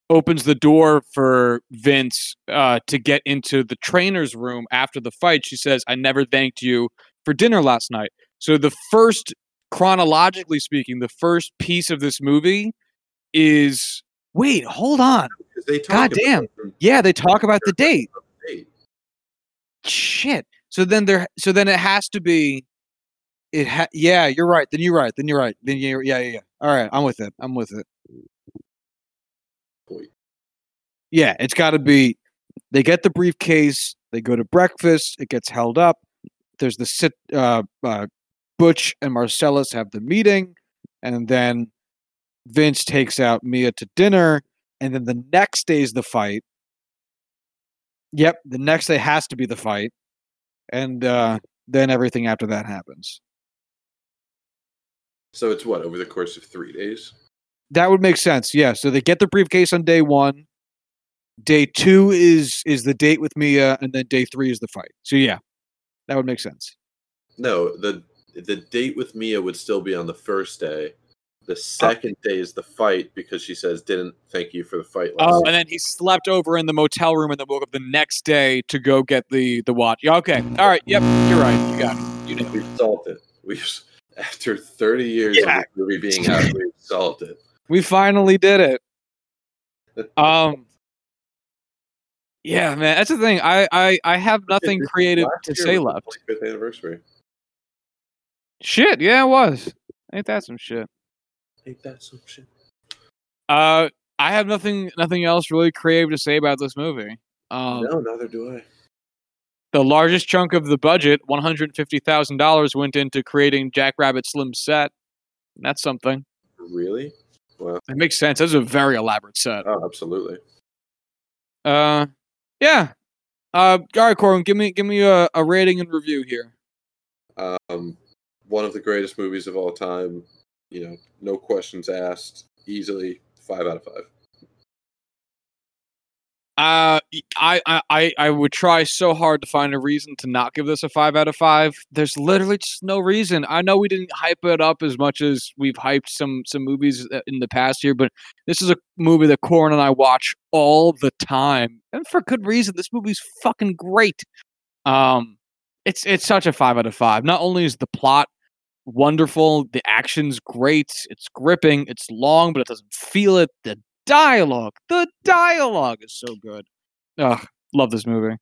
opens the door for Vince uh, to get into the trainer's room after the fight, she says, "I never thanked you for dinner last night." So the first, chronologically speaking, the first piece of this movie is wait, hold on, they talk God damn. them yeah, they talk about the date. date. Shit. So then there, so then it has to be. It ha- yeah, you're right. Then you're right. Then you're right. Then you're yeah, yeah, yeah. All right, I'm with it. I'm with it. Yeah, it's got to be. They get the briefcase. They go to breakfast. It gets held up. There's the sit. Uh, uh, Butch and Marcellus have the meeting, and then Vince takes out Mia to dinner, and then the next day is the fight. Yep, the next day has to be the fight, and uh, then everything after that happens. So it's what over the course of three days. That would make sense. Yeah. So they get the briefcase on day one. Day two is is the date with Mia, and then day three is the fight. So yeah, that would make sense. No, the the date with Mia would still be on the first day. The second day is the fight because she says didn't thank you for the fight Oh, night. and then he slept over in the motel room and then woke up the next day to go get the the watch. Yeah, okay. All right. Yep. You're right. You got it. You know. We've solved it. We've <laughs> after 30 years Yeah. of this movie being <laughs> out, we've solved it. We finally did it. Um. Yeah, man. That's the thing. I I I have nothing This creative to say left. the 25th anniversary. Shit. Yeah, it was. Ain't that some shit? Ain't that some shit? Uh, I have nothing nothing else really creative to say about this movie. Um, no, neither do I. the largest chunk of the budget, one hundred fifty thousand dollars, went into creating Jackrabbit Slim set. That's something. Really? Well, It makes sense. That's a very elaborate set. oh, absolutely. Uh, yeah. Uh, all right, Corbin, give me give me a, a rating and review here. Um, one of the greatest movies of all time. You know, no questions asked. Easily five out of five. Uh, I, I, I, would try so hard to find a reason to not give this a five out of five. There's literally just no reason. I know we didn't hype it up as much as we've hyped some some movies uh, in the past year, but this is a movie that Corin and I watch all the time, and for good reason. This movie's fucking great. Um, it's it's such a five out of five. Not only is the plot wonderful, the action's great, it's gripping, it's long, but it doesn't feel it. The dialogue. The dialogue is so good. Ugh, love this movie.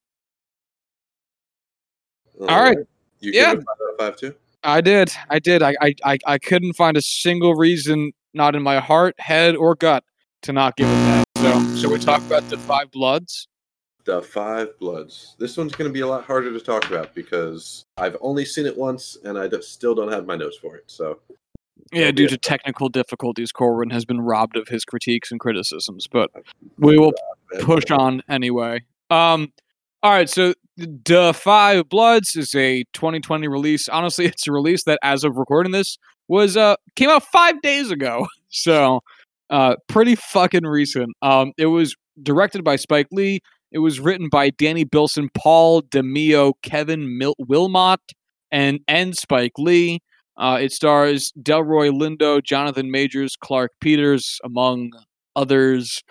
All right. You Yeah. five out of five too. I did. I did. I, I, I, couldn't find a single reason, not in my heart, head, or gut, to not give it that. So, so we talk about the Five Bloods. The Five Bloods. This one's going to be a lot harder to talk about because I've only seen it once and I d- still don't have my notes for it. So Yeah, due to technical difficulties, Corwin has been robbed of his critiques and criticisms, but we will push on anyway. Um, all right, so the Five Bloods is a 2020 release. Honestly, <laughs> it's a release that, as of recording this, was uh came out five days ago. <laughs> So, uh, pretty fucking recent. Um, it was directed by Spike Lee. It was written by Danny Bilson, Paul De Meo, Kevin Mil- Willmott, and and Spike Lee. Uh, it stars Delroy Lindo, Jonathan Majors, Clarke Peters, among others.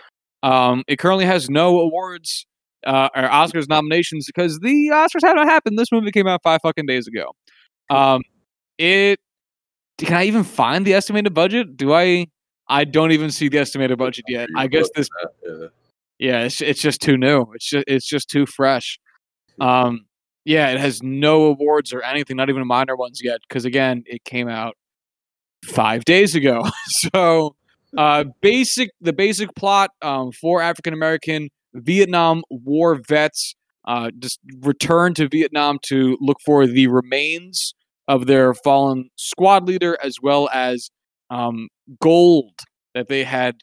Um, it currently has no awards uh, or Oscars nominations because the Oscars haven't happened. This movie came out five fucking days ago. Um, it can I even find the estimated budget? Do I? I don't even see the estimated budget yet. I guess this Yeah. it's it's just too new. It's just it's just too fresh. Um, yeah, it has no awards or anything, not even minor ones yet. Because again, it came out five days ago. <laughs> so, uh, basic the basic plot um, for African American Vietnam War vets uh, just return to Vietnam to look for the remains of their fallen squad leader, as well as um, gold that they had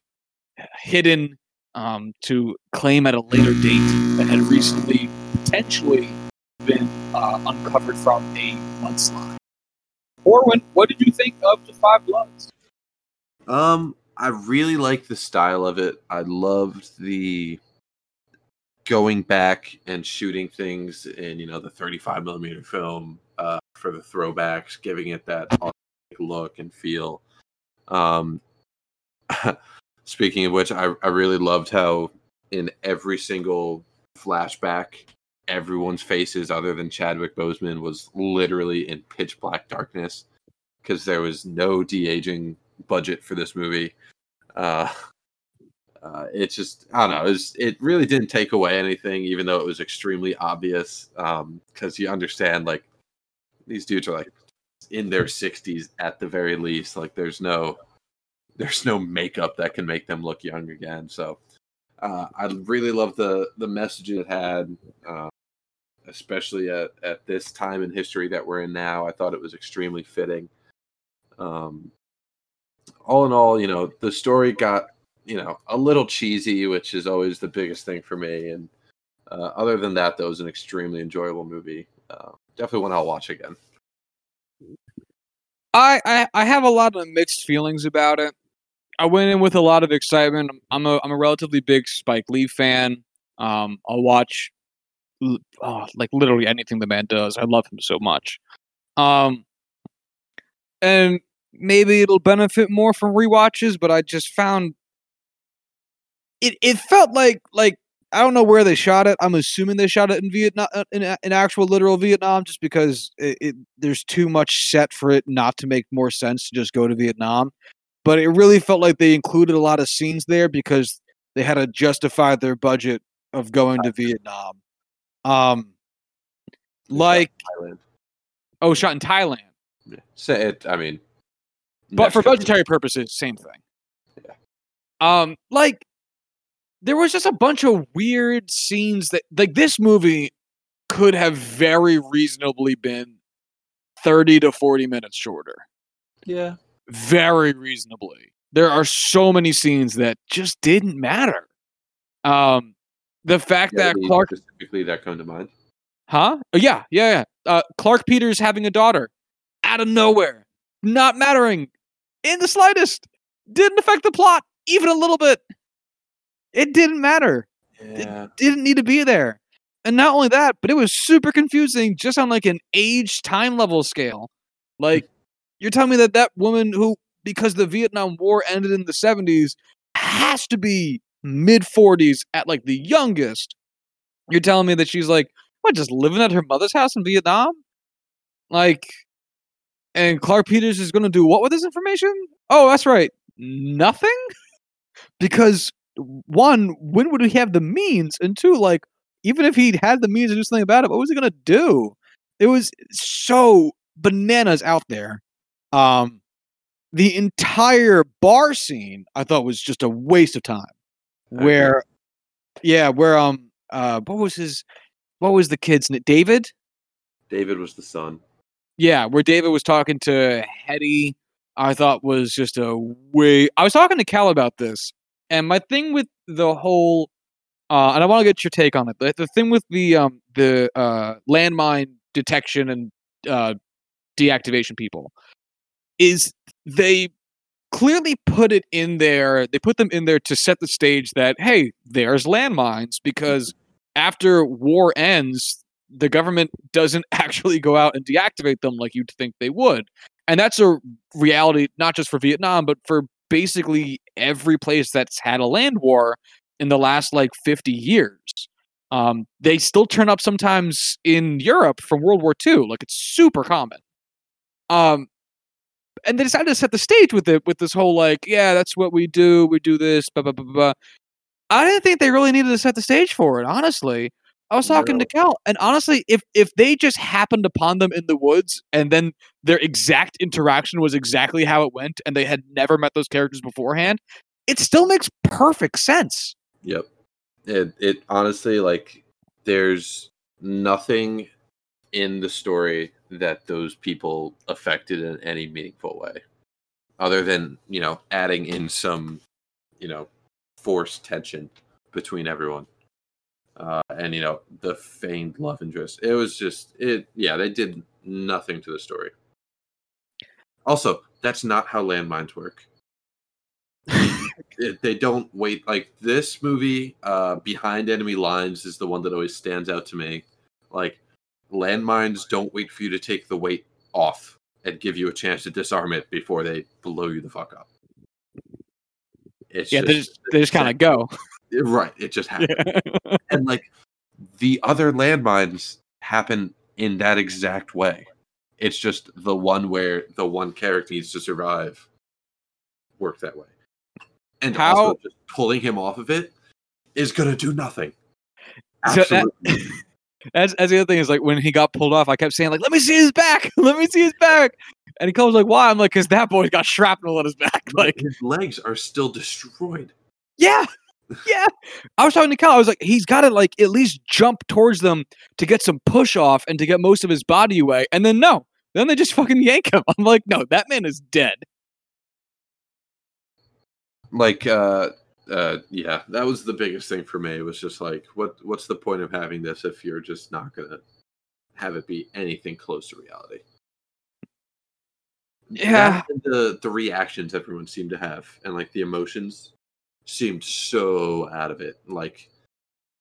hidden um, to claim at a later date that had recently potentially been uh, uncovered from a mudslide. Orwin, what did you think of the Five Bloods? Um, I really like the style of it. I loved the going back and shooting things in, you know, the 35 millimeter film uh, for the throwbacks, giving it that look and feel. Um, <laughs> speaking of which, I, I really loved how in every single flashback, everyone's faces other than Chadwick Boseman was literally in pitch black darkness because there was no de aging budget for this movie. Uh, uh, it just I don't know. It, was, it really didn't take away anything, even though it was extremely obvious. Because you understand, like these dudes are like in their sixties at the very least. Like there's no there's no makeup that can make them look young again. So uh, I really love the the message it had. Uh, especially at, at this time in history that we're in now, I thought it was extremely fitting. Um, all in all, you know, the story got, you know, a little cheesy, which is always the biggest thing for me. And uh, other than that, that was an extremely enjoyable movie. Uh, definitely one I'll watch again. I, I I have a lot of mixed feelings about it. I went in with a lot of excitement. I'm a I'm a relatively big Spike Lee fan. Um, I'll watch oh, like literally anything the man does. I love him so much. Um, and maybe it'll benefit more from rewatches, but I just found it. It felt like like I don't know where they shot it. I'm assuming they shot it in Vietnam, uh, in, a- in actual literal Vietnam, just because it, it, there's too much set for it not to make more sense to just go to Vietnam. But it really felt like they included a lot of scenes there because they had to justify their budget of going to Vietnam. Um, like Thailand. oh, shot in Thailand, Yeah. Say it. I mean, but for budgetary purposes, same thing. Yeah. Um, like there was just a bunch of weird scenes that like this movie could have very reasonably been 30 to 40 minutes shorter. Yeah. Very reasonably. There are so many scenes that just didn't matter. Um, the fact Yeah, that Clark, specifically that come to mind. huh? Oh, yeah, yeah, yeah. Uh, Clarke Peters having a daughter out of nowhere, not mattering in the slightest, didn't affect the plot even a little bit. It didn't matter. Yeah. didn't need to be there. And not only that, but it was super confusing just on like an age time level scale. Like <laughs> you're telling me that that woman who because the Vietnam War ended in the 70s has to be mid 40s at like the youngest. You're telling me that she's like what just living at her mother's house in Vietnam? Like and Clarke Peters is going to do what with this information? Oh, that's right. Nothing? Because one, when would he have the means? And two, like, even if he had the means to do something about it, what was he gonna do? It was so bananas out there. Um, the entire bar scene I thought was just a waste of time. Where, yeah, where um, uh, what was his, what was the kid's name? David? David was the son. Yeah, where David was talking to Hetty, I thought was just a way. I was talking to Cal about this, and my thing with the whole, uh, and I want to get your take on it. The, the thing with the um the uh landmine detection and uh deactivation people is they clearly put it in there. They put them in there to set the stage that hey, there's landmines because after war ends, the government doesn't <laughs> actually go out and deactivate them like you'd think they would. And that's a reality not just for Vietnam, but for basically every place that's had a land war in the last like 50 years. Um, they still turn up sometimes in Europe from World War II. Like it's super common. Um, and they decided to set the stage with it with this whole like, yeah, that's what we do. We do this. Blah blah blah blah. I didn't think they really needed to set the stage for it. Honestly, I was talking to Cal, and honestly, if if they just happened upon them in the woods, and then their exact interaction was exactly how it went, and they had never met those characters beforehand, it still makes perfect sense. Yep. It it honestly like there's nothing in the story that those people affected in any meaningful way. Other than, you know, adding in some, you know, forced tension between everyone. Uh, and you know, the feigned love interest. It was just it yeah, they did nothing to the story. Also, that's not how landmines work <laughs> they don't wait like this movie uh behind enemy lines is the one that always stands out to me like landmines don't wait for you to take the weight off and give you a chance to disarm it before they blow you the fuck up. It's Yeah, they just they just kind of go. right it just <laughs> happens. And like the other landmines happen in that exact way. It's just the one where the one character needs to survive work that way. And How- also just pulling him off of it is gonna do nothing. So that- Absolutely. As as the other thing is like when he got pulled off, I kept saying like, "Let me see his back, <laughs> let me see his back," and he comes like, "Why?" I'm like, "Cause that boy got shrapnel on his back." <laughs> Like, his legs are still destroyed yeah, yeah. I was talking to Cal. I was like, he's got to like at least jump towards them to get some push off and to get most of his body away, and then no, then they just <laughs> fucking yank him. I'm like, no, that man is dead. like uh uh yeah that was the biggest thing for me. It was just like what what's the point of having this if you're just not gonna have it be anything close to reality? Yeah. And the the reactions everyone seemed to have and like the emotions seemed so out of it. Like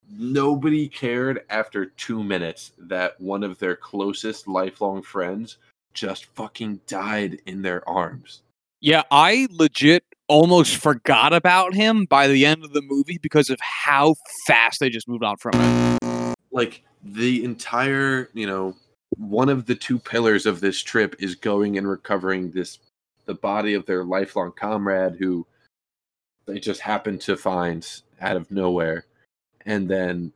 nobody cared after two minutes that one of their closest lifelong friends just fucking died in their arms. Yeah, I legit almost forgot about him by the end of the movie because of how fast they just moved on from it. like the entire you know one of the two pillars of this trip is going and recovering this the body of their lifelong comrade who they just happened to find out of nowhere and then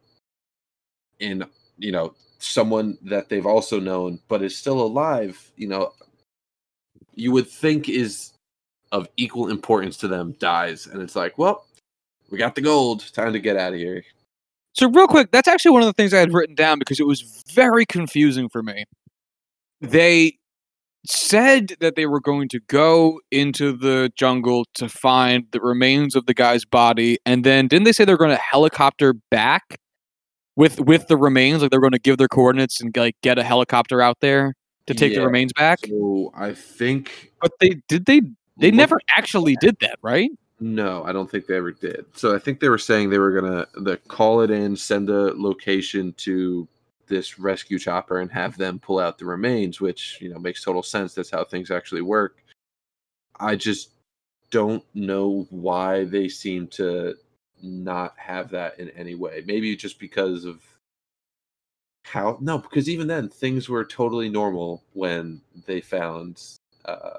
in you know someone that they've also known but is still alive you know you would think is of equal importance to them dies and it's like well we got the gold time to get out of here So real quick, that's actually one of the things I had written down because it was very confusing for me. They said that they were going to go into the jungle to find the remains of the guy's body, and then didn't they say they're going to helicopter back with with the remains? Like they're going to give their coordinates and like get a helicopter out there to take the remains back. So I think But they did they they never actually did that, right? No, I don't think they ever did. So I think they were saying they were gonna the call it in, send a location to this rescue chopper, and have them pull out the remains, which you know makes total sense. That's how things actually work. I just don't know why they seem to not have that in any way. Maybe just because of how no, because even then things were totally normal when they found uh,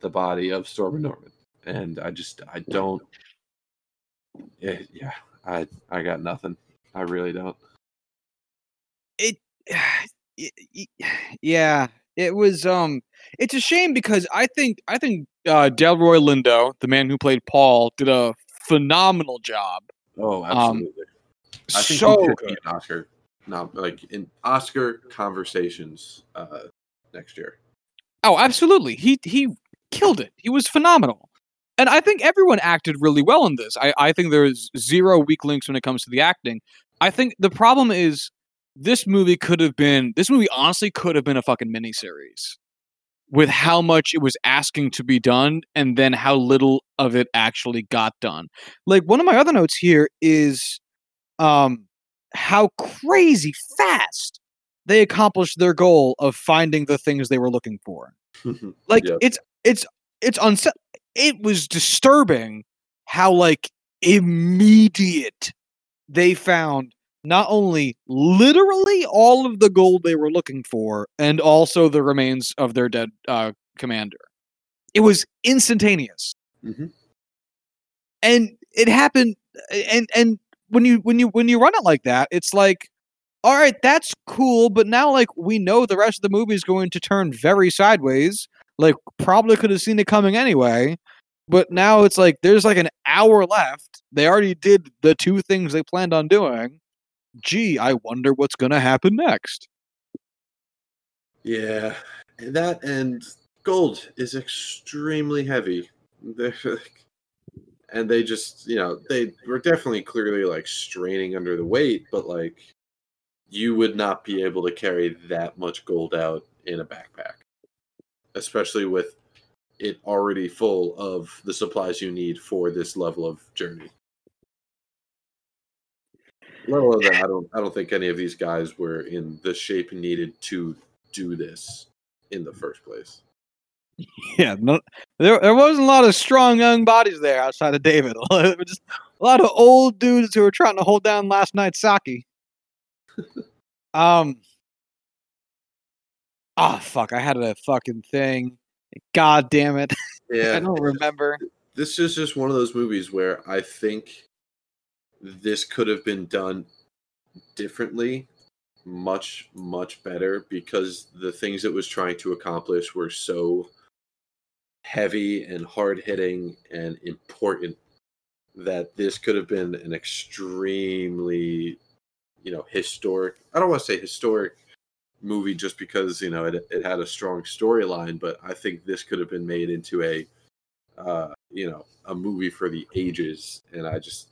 the body of Stormin' Norman and I just I don't. Yeah, yeah, I I got nothing. I really don't. It <sighs> yeah, it was um it's a shame because I think I think uh Delroy Lindo, the man who played Paul, did a phenomenal job. Oh, Um, absolutely. I think so he should be an Oscar. Not like in Oscar conversations uh next year. Oh, absolutely. He he killed it. He was phenomenal. And I think everyone acted really well in this. I, I think there's zero weak links when it comes to the acting. I think the problem is this movie could have been this movie honestly could have been a fucking miniseries with how much it was asking to be done and then how little of it actually got done. Like one of my other notes here is um how crazy fast they accomplished their goal of finding the things they were looking for like Yep. it's it's it's unset it was disturbing how like immediate they found not only literally all of the gold they were looking for and also the remains of their dead uh commander it was instantaneous Mhm. and it happened and and when you when you when you run it like that it's like all right that's cool but now like we know the rest of the movie is going to turn very sideways. Like probably could have seen it coming anyway but now it's like there's like an hour left. They already did the two things they planned on doing. Gee i wonder what's going to happen next. Yeah, that and gold is extremely heavy. And they just, you know, they were definitely clearly like straining under the weight, but like you would not be able to carry that much gold out in a backpack, especially with it already full of the supplies you need for this level of journey. Let alone that, I don't, I don't think any of these guys were in the shape needed to do this in the first place. <laughs> yeah no, there, there wasn't a lot of strong young bodies there outside of david <laughs> just a lot of old dudes who were trying to hold down last night's sake um oh fuck i had a fucking thing. God damn it. <laughs> Yeah, i don't remember. This is just one of those movies where I think this could have been done differently, much, much better because the things it was trying to accomplish were so heavy and hard hitting and important that this could have been an extremely, you know, historic. I don't want to say historic movie just because you know it, it had a strong storyline, but I think this could have been made into a uh, you know, a movie for the ages. And I just,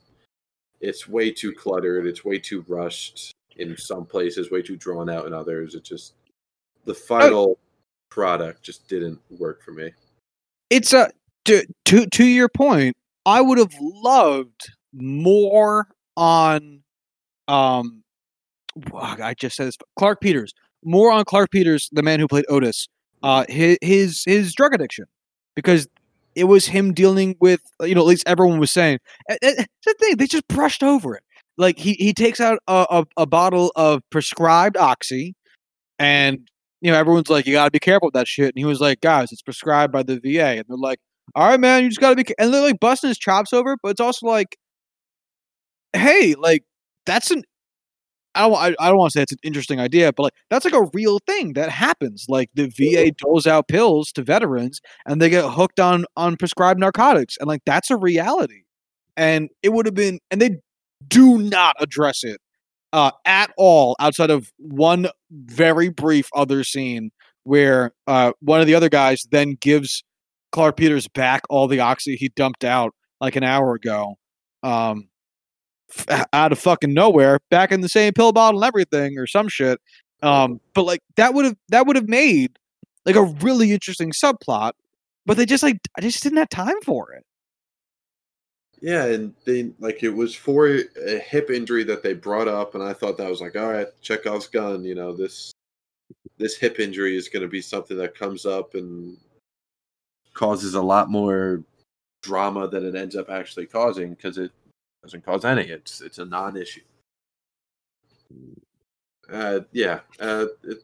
it's way too cluttered. It's way too rushed in some places, way too drawn out in others. It just, the final product just didn't work for me. it's a to to to your point i would have loved more on um i just said this clarke peters more on clarke peters the man who played otis uh his his, his drug addiction because it was him dealing with you know at least everyone was saying the thing they just brushed over it. Like he he takes out a, a, a bottle of prescribed oxy and you know everyone's like you got to be careful with that shit. And he was like guys it's prescribed by the va and they're like all right man you just got to be and they're like busting his chops over it but it's also like hey like that's an I don't, I, I don't want to say it's an interesting idea, but like that's like a real thing that happens. Like the VA doles out pills to veterans, and they get hooked on on prescribed narcotics, and like that's a reality. And it would have been, and they do not address it uh, at all outside of one very brief other scene where uh, one of the other guys then gives Clarke Peters back all the oxy he dumped out like an hour ago. Um, out of fucking nowhere, back in the same pill bottle and everything, or some shit. Um, but like that would have that would have made like a really interesting subplot, but they just like I just didn't have time for it. Yeah, and they like it was for a hip injury that they brought up, and I thought that was like, all right, Chekhov's gun. You know, this this hip injury is going to be something that comes up and causes a lot more drama than it ends up actually causing because it doesn't cause any. It's it's a non-issue. Uh, yeah, uh, it,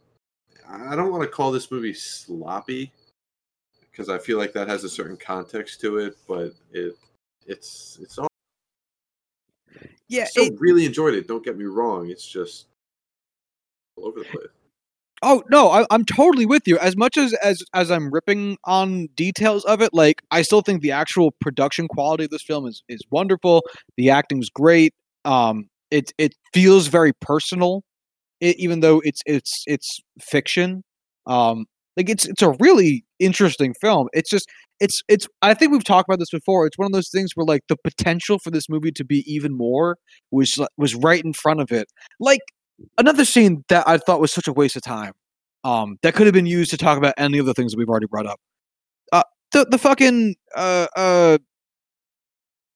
I don't want to call this movie sloppy because I feel like that has a certain context to it, but it it's it's all. Yeah, Still it- really enjoyed it. Don't get me wrong. It's just all over the place. Oh no, I, I'm totally with you. As much as as as I'm ripping on details of it, like I still think the actual production quality of this film is is wonderful. The acting's great. Um, it it feels very personal, it, even though it's it's it's fiction. Um, like it's it's a really interesting film. It's just it's it's. I think we've talked about this before. It's one of those things where like the potential for this movie to be even more was was right in front of it. Like another scene that I thought was such a waste of time. Um, that could have been used to talk about any of the things that we've already brought up. Uh, the the fucking uh uh,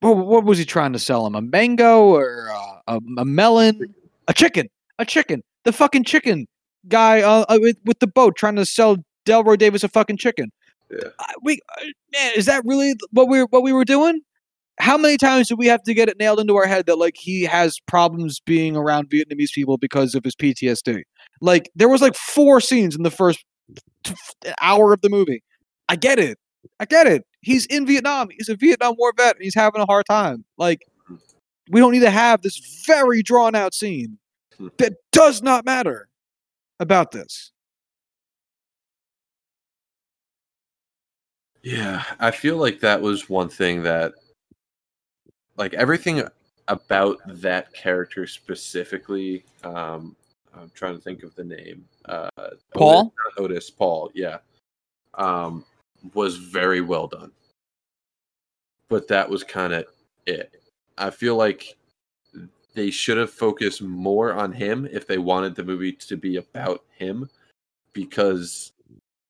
what, what was he trying to sell him? A mango or uh, a, a melon? A chicken? A chicken? The fucking chicken guy uh, uh, with, with the boat trying to sell Delroy Davis a fucking chicken. Yeah. I- we uh, man, is that really what we what we were doing? How many times do we have to get it nailed into our head that like he has problems being around Vietnamese people because of his PTSD? Like there was like four scenes in the first t- hour of the movie. I get it. I get it. He's in Vietnam. He's a Vietnam War vet. And he's having a hard time. Like we don't need to have this very drawn out scene Hmm. that does not matter about this. Yeah, I feel like that was one thing that, like everything about that character specifically. Um, I'm trying to think of the name. Uh, Paul? Otis, Otis. Paul. Yeah. Um, was very well done, but that was kind of it. I feel like they should have focused more on him if they wanted the movie to be about him, because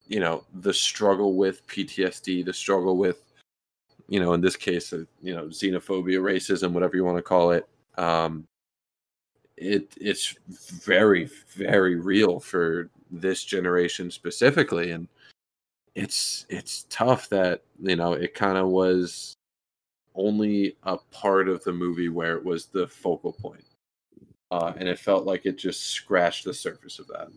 you know the struggle with PTSD, the struggle with you know in this case uh, you know xenophobia, racism, whatever you want to call it. Um, it it's very very real for this generation specifically, and it's it's tough that you know it kind of was only a part of the movie where it was the focal point. Uh, and it felt like it just scratched the surface of that.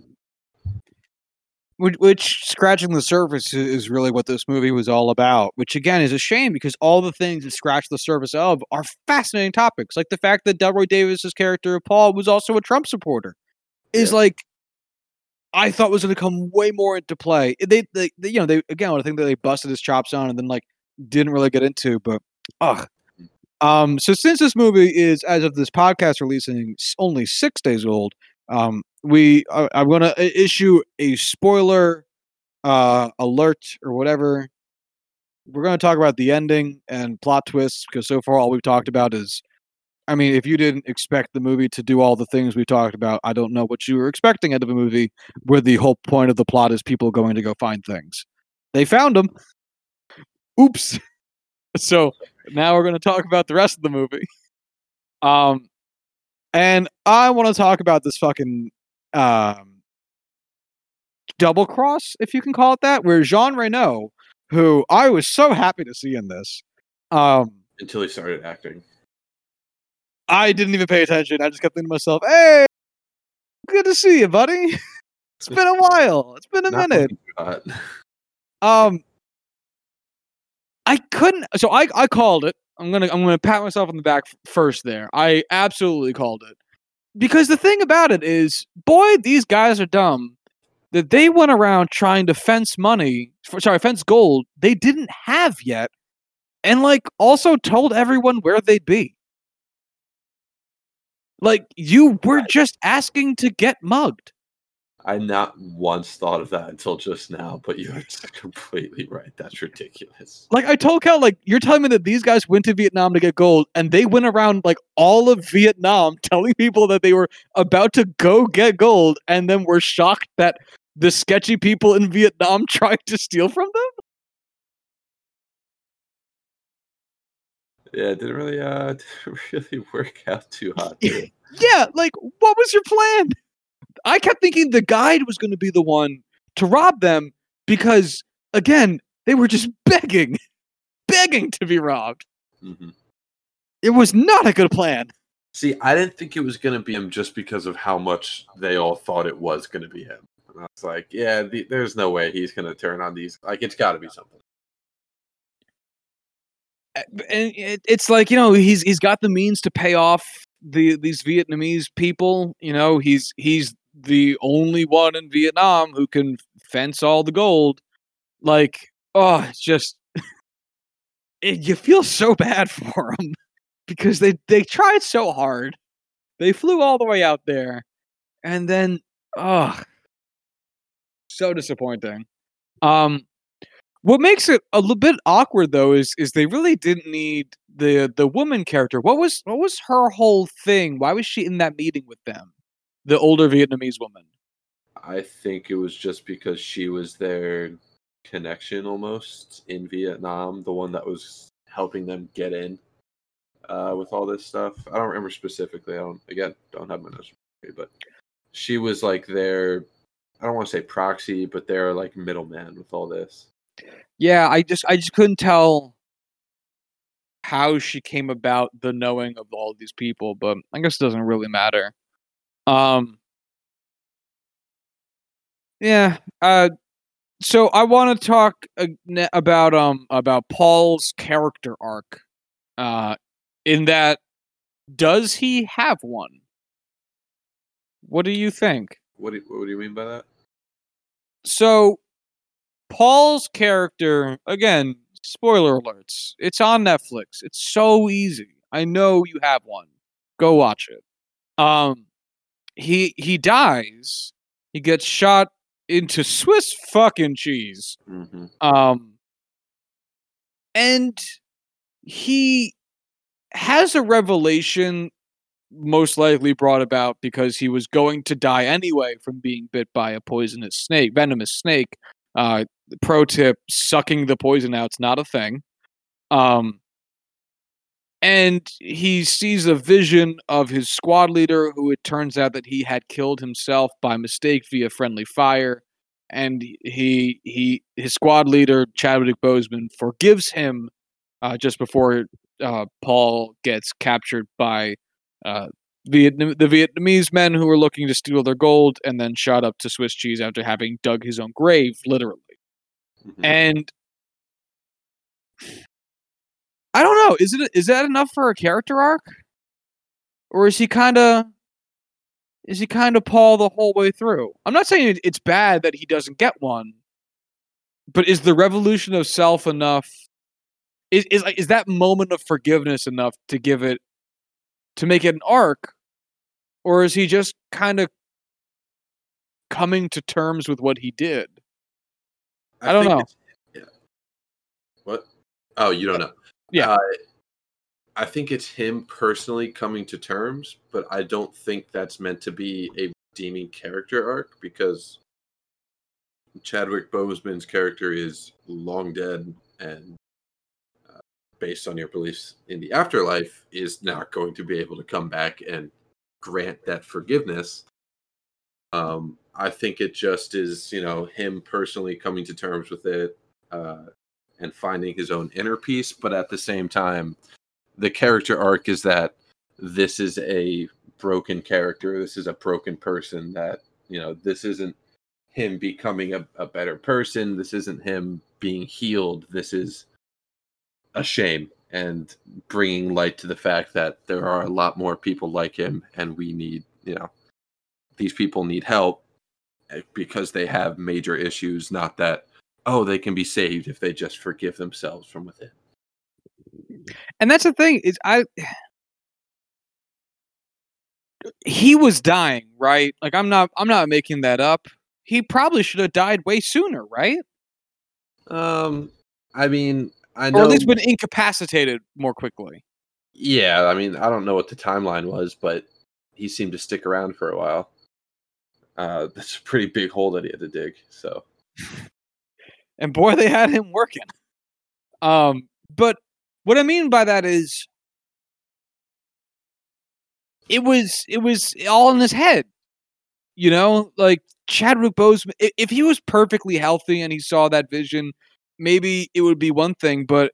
Which, which scratching the surface is really what this movie was all about which again is a shame because all the things that scratch the surface of are fascinating topics like the fact that delroy davis's character paul was also a trump supporter is Yeah. like i thought was going to come way more into play they, they, they you know they again i think that they busted his chops on and then like didn't really get into but ugh um so since this movie is as of this podcast releasing only six days old um we uh, i'm to issue a spoiler uh alert or whatever. We're to talk about the ending and plot twists because so far all we've talked about is i mean if you didn't expect the movie to do all the things we talked about i don't know what you were expecting out of a movie where the whole point of the plot is people going to go find things. They found them oops. <laughs> So now we're going to talk about the rest of the movie. Um and i want to talk about this fucking um double cross if you can call it that where jean reno who i was so happy to see in this um Until he started acting. i didn't even pay attention i just kept thinking to myself hey good to see you buddy <laughs> it's been a <laughs> while it's been a minute. <laughs> Um, I couldn't. So I I called it. I'm gonna I'm gonna pat myself on the back first. There, I absolutely called it because the thing about it is, boy, these guys are dumb. That they went around trying to fence money, for, sorry, fence gold they didn't have yet, and like also told everyone where they'd be. Like you were just asking to get mugged. I not once thought of that until just now, but you're <laughs> completely right. That's ridiculous. Like I told Cal, like you're telling me that these guys went to Vietnam to get gold, and they went around like all of Vietnam <laughs> telling people that they were about to go get gold, and then were shocked that the sketchy people in Vietnam <laughs> tried to steal from them. Yeah, it didn't really uh didn't really work out too hot. Yeah, like what was your plan? I kept thinking the guide was going to be the one to rob them because again, they were just <laughs> begging, begging to be robbed. Mhm. It was not a good plan. See, I didn't think it was gonna be him just because of how much they all thought it was gonna be him. And I was like, yeah, the, there's no way he's gonna turn on these. Like, it's got to be something. and it, it's like you know he's he's got the means to pay off the these Vietnamese people. You know he's he's the only one in Vietnam who can fence all the gold. Like oh, it's just <laughs> it, you feel so bad <laughs> for them because they they tried so hard. They flew all the way out there, and then oh, so disappointing. Um, what makes it a little bit awkward though is is they really didn't need the the woman character. What was what was her whole thing? Why was she in that meeting with them? The older Vietnamese woman. I think it was just because she was their connection almost in Vietnam, the one that was helping them get in uh, with all this stuff. I don't remember specifically. I don't again don't have my notes, but she was like their I don't want to say proxy, but they're like middleman with all this. Yeah, I just I just couldn't tell how she came about the knowing of all these people, but I guess it doesn't really matter. Um Yeah, uh so I want to talk uh, about um about Paul's character arc. Uh in that does he have one? What do you think? What do you, what do you mean by that? so Paul's character again, spoiler alerts. It's on Netflix. It's so easy. I know you have one. Go watch it. Um he he dies. He gets shot into Swiss fucking cheese. hmm Um and he has a revelation most likely brought about because he was going to die anyway from being bit by a poisonous snake, venomous snake. Uh, pro tip: sucking the poison out's not a thing. Um, and he sees a vision of his squad leader, who it turns out that he had killed himself by mistake via friendly fire. And he he his squad leader Chadwick Boseman forgives him uh, just before uh, Paul gets captured by uh, Vietnam- the Vietnamese men who were looking to steal their gold and then shot up to Swiss cheese after having dug his own grave, literally. hmm And I don't know, is it is that enough for a character arc, or is he kind of is he kind of Paul the whole way through? I'm not saying it's bad that he doesn't get one, but is the revolution of self enough? Is is is that moment of forgiveness enough to give it to make it an arc, or is he just kind of coming to terms with what he did? I don't know. Yeah. What? Oh, you don't know. Yeah. Uh, I think it's him personally coming to terms, but I don't think that's meant to be a redeeming character arc because Chadwick Boseman's character is long dead and uh, based on your beliefs in the afterlife is not going to be able to come back and grant that forgiveness. Um, I think it just is, you know, him personally coming to terms with it uh, and finding his own inner peace. But at the same time, the character arc is that this is a broken character. This is a broken person that, you know, this isn't him becoming a, a better person. This isn't him being healed. This is a shame and bringing light to the fact that there are a lot more people like him and we need, you know, these people need help eh, because they have major issues, not that, oh, they can be saved if they just forgive themselves from within. and that's the thing is I he was dying, right? Like I'm not I'm not making that up. He probably should have died way sooner, right? Um, I mean, I know. Or at least been incapacitated more quickly. Yeah, I mean, I don't know what the timeline was, but he seemed to stick around for a while. Uh, <laughs> that's a pretty big hole that he had to dig. So, <laughs> and boy, they had him working. Um, but what I mean by that is, it was it was all in his head. You know, like Chadwick Boseman. If he was perfectly healthy and he saw that vision, maybe it would be one thing. But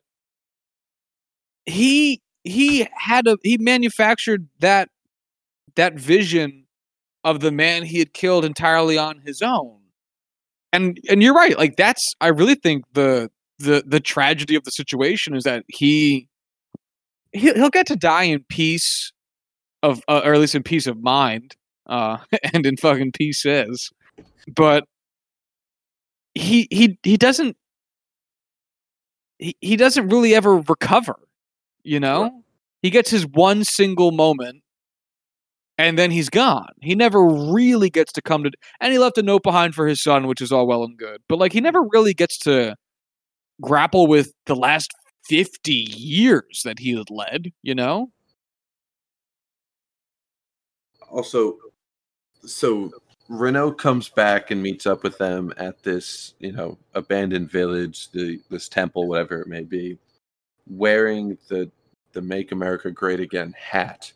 he he had a he manufactured that that vision of the man he had killed entirely on his own. And and you're right. Like that's I really think the the the tragedy of the situation is that he he'll, he'll get to die in peace of uh, or at least in peace of mind uh <laughs> and in fucking pieces but he he he doesn't he, he doesn't really ever recover you know he gets his one single moment and then he's gone. He never really gets to come to, and he left a note behind for his son, which is all well and good. But like, he never really gets to grapple with the last fifty years that he had led. You know. Also, so Reno comes back and meets up with them at this, you know, abandoned village, the this temple, whatever it may be, wearing the the "Make America Great Again" hat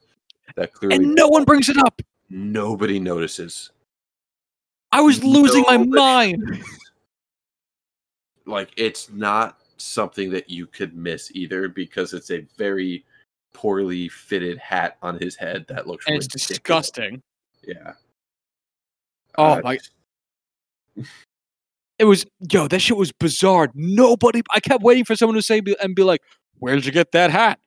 that clearly and no one brings it up. Nobody notices. I was losing Nobody. my mind. <laughs> like it's not something that you could miss either because it's a very poorly fitted hat on his head that looks and it's disgusting. Yeah. Oh uh, my It was yo, that shit was bizarre. Nobody I kept waiting for someone to say and be like, Where'd you get that hat?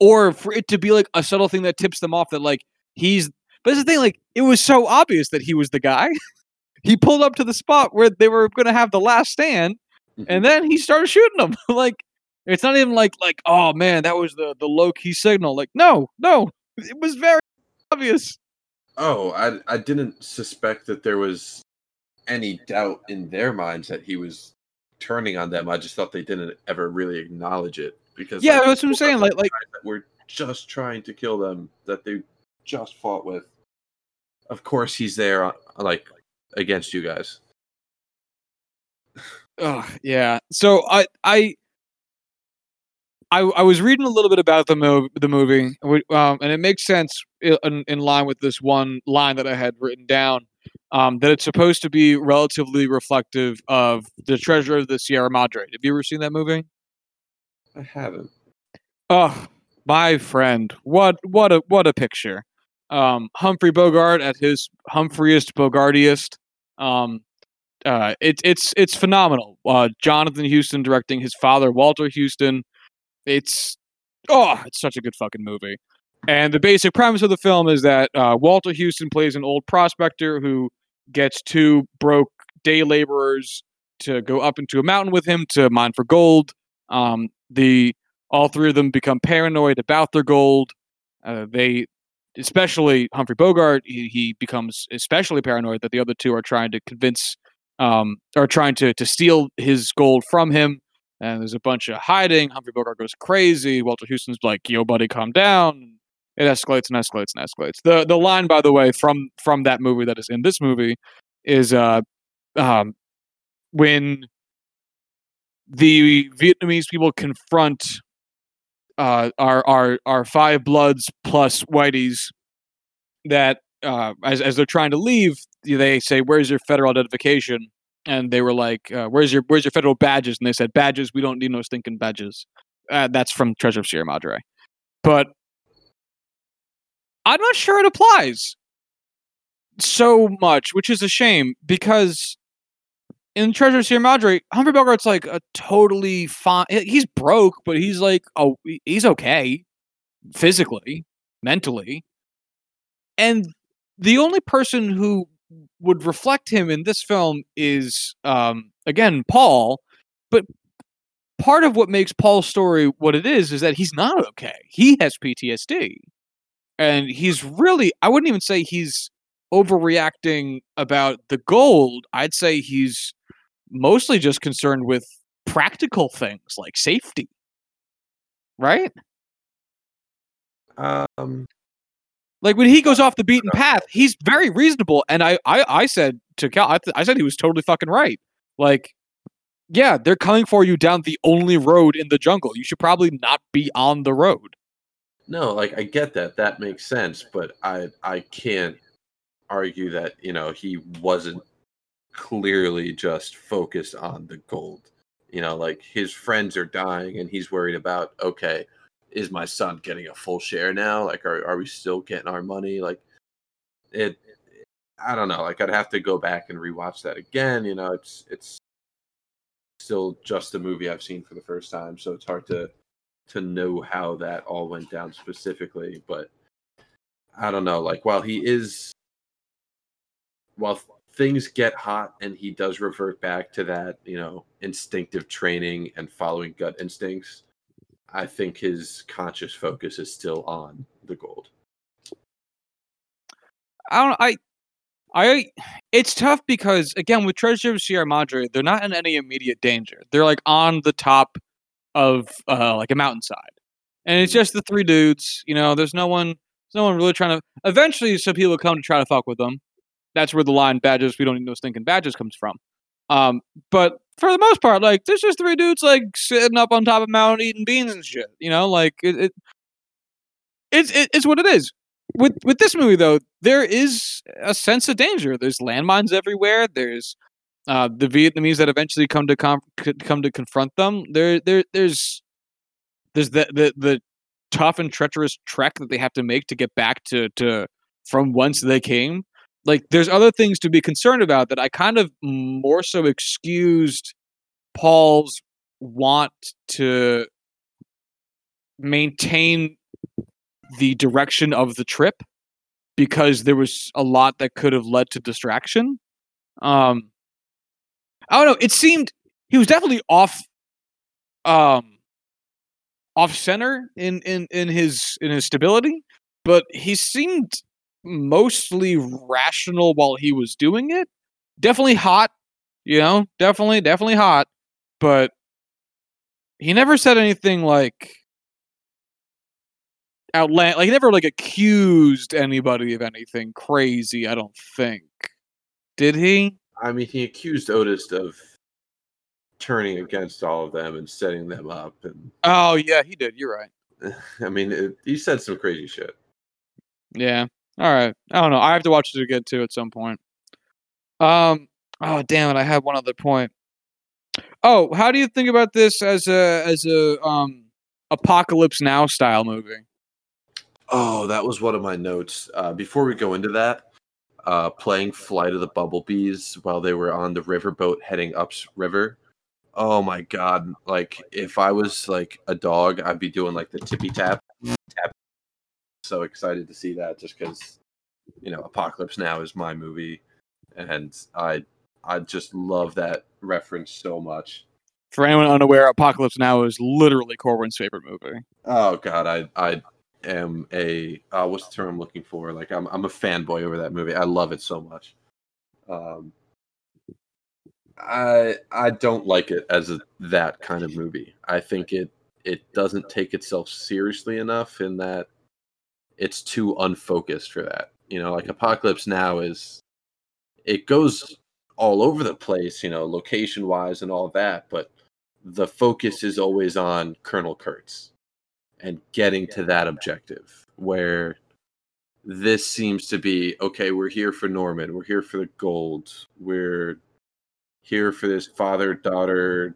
Or for it to be like a subtle thing that tips them off that like he's but it's the thing like it was so obvious that he was the guy. <laughs> He pulled up to the spot where they were going to have the last stand mm-hmm. and then he started shooting them. <laughs> Like it's not even like like oh man that was the the low key signal. Like no no it was very obvious. Oh i i didn't suspect that there was any doubt in their minds that he was turning on them. I just thought they didn't ever really acknowledge it because yeah, like, that's what I'm saying. Like, like we're just trying to kill them that they just fought with. Of course, he's there, uh, like against you guys. Oh yeah. So I I I, I was reading a little bit about the movie, the movie, um, and it makes sense in, in line with this one line that I had written down. Um, that it's supposed to be relatively reflective of the treasure of the Sierra Madre. Have you ever seen that movie? I haven't. Oh, my friend, what what a what a picture. Um, Humphrey Bogart at his Humphreyiest Bogartiest. Um, uh, it's it's it's phenomenal. Uh, Jonathan Huston directing his father Walter Huston. It's oh, it's such a good fucking movie. And the basic premise of the film is that uh, Walter Huston plays an old prospector who gets two broke day laborers to go up into a mountain with him to mine for gold. Um, the all three of them become paranoid about their gold. Uh, they, especially Humphrey Bogart, he, he, becomes especially paranoid that the other two are trying to convince, um, are trying to to steal his gold from him. And there's a bunch of hiding. Humphrey Bogart goes crazy. Walter Huston's like, "Yo, buddy, calm down." It escalates and escalates and escalates. The the line, by the way, from from that movie that is in this movie, is uh, um, when the Vietnamese people confront uh, our our our five bloods plus whiteys that uh, as as they're trying to leave, they say, "Where's your federal identification?" And they were like, uh, "Where's your where's your federal badges?" And they said, "Badges? We don't need no stinking badges." Uh, that's from Treasure of Sierra Madre, but I'm not sure it applies so much, which is a shame because in Treasure Sierra Madre, Humphrey Bogart's like a totally fine. He's broke, but he's like, oh, he's okay physically, mentally. And the only person who would reflect him in this film is, um, again, Paul. But part of what makes Paul's story what it is is that he's not okay. He has PTSD. and he's really I wouldn't even say he's overreacting about the gold. I'd say he's mostly just concerned with practical things like safety. Right? Um, Like when he goes off the beaten path, he's very reasonable. And I, I, I said to Cal, I, th- I said he was totally fucking right. Like, yeah, they're coming for you down the only road in the jungle. You should probably not be on the road. no, like I get that. That makes sense, but I I can't argue that you know he wasn't clearly just focused on the gold. You know, like his friends are dying, and he's worried about okay, is my son getting a full share now? Like, are are we still getting our money? Like, it. I don't know. Like, I'd have to go back and rewatch that again. You know, it's it's still just a movie I've seen for the first time, so it's hard to to know how that all went down specifically. But I don't know. Like, while he is, while things get hot and he does revert back to that, you know, instinctive training and following gut instincts, I think his conscious focus is still on the gold. I don't. I, I. It's tough because again, with Treasure of Sierra Madre, they're not in any immediate danger. They're like on the top of uh like a mountainside, and it's just the three dudes. You know, there's no one. There's no one really trying to. Eventually, some people come to try to fuck with them. That's where the line "badges we don't need no stinking badges" comes from. Um, but for the most part, like there's just three dudes like sitting up on top of mountain eating beans and shit. You know, like it, it it's it, it's what it is. With with this movie though, there is a sense of danger. There's landmines everywhere. There's uh, the Vietnamese that eventually come to com- come to confront them. There there there's there's the, the the tough and treacherous trek that they have to make to get back to to from whence they came. Like there's other things to be concerned about that I kind of more so excused Paul's want to maintain the direction of the trip because there was a lot that could have led to distraction. Um I don't know, it seemed he was definitely off um off center in in in his in his stability, but he seemed mostly rational while he was doing it. Definitely hot, you know, definitely definitely hot, but he never said anything like outland like he never like accused anybody of anything crazy, I don't think. Did he? I mean, he accused Otis of turning against all of them and setting them up, and Oh yeah, he did. You're right. <laughs> I mean, it, he said some crazy shit. Yeah. All right. I don't know. I have to watch it again too at some point. Um. Oh damn it! I had one other point. Oh, how do you think about this as a as a um apocalypse now style movie? Oh, that was one of my notes. Uh, before we go into that, uh, playing Flight of the Bumblebees while they were on the riverboat heading upriver. Oh my god! Like if I was like a dog, I'd be doing like the tippy tap tap. So excited to see that, just because you know Apocalypse Now is my movie, and I I just love that reference so much. For anyone unaware, Apocalypse Now is literally Corwin's favorite movie. Oh god, I I am a uh, what's the term I'm looking for? Like I'm I'm a fanboy over that movie. I love it so much. Um, I I don't like it as a, that kind of movie. I think it it doesn't take itself seriously enough in that it's too unfocused for that. You know, like Apocalypse Now is it goes all over the place, you know, location wise and all that, but the focus is always on Colonel Kurtz and getting to that objective where this seems to be okay we're here for norman we're here for the gold we're here for this father daughter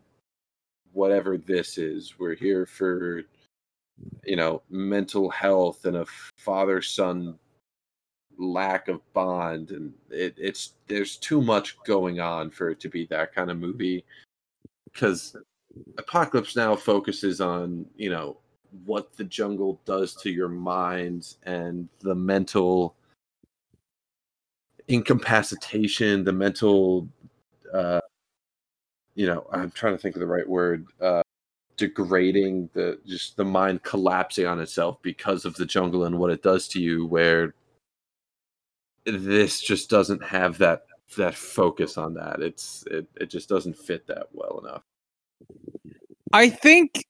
whatever this is we're here for you know mental health and a father son lack of bond and it, it's there's too much going on for it to be that kind of movie. Because apocalypse now focuses on you know what the jungle does to your mind and the mental incapacitation, the mental, uh, you know, I'm trying to think of the right word, uh, degrading the just the mind collapsing on itself because of the jungle and what it does to you where this just doesn't have that that focus on that. It's it, it just doesn't fit that well enough. I think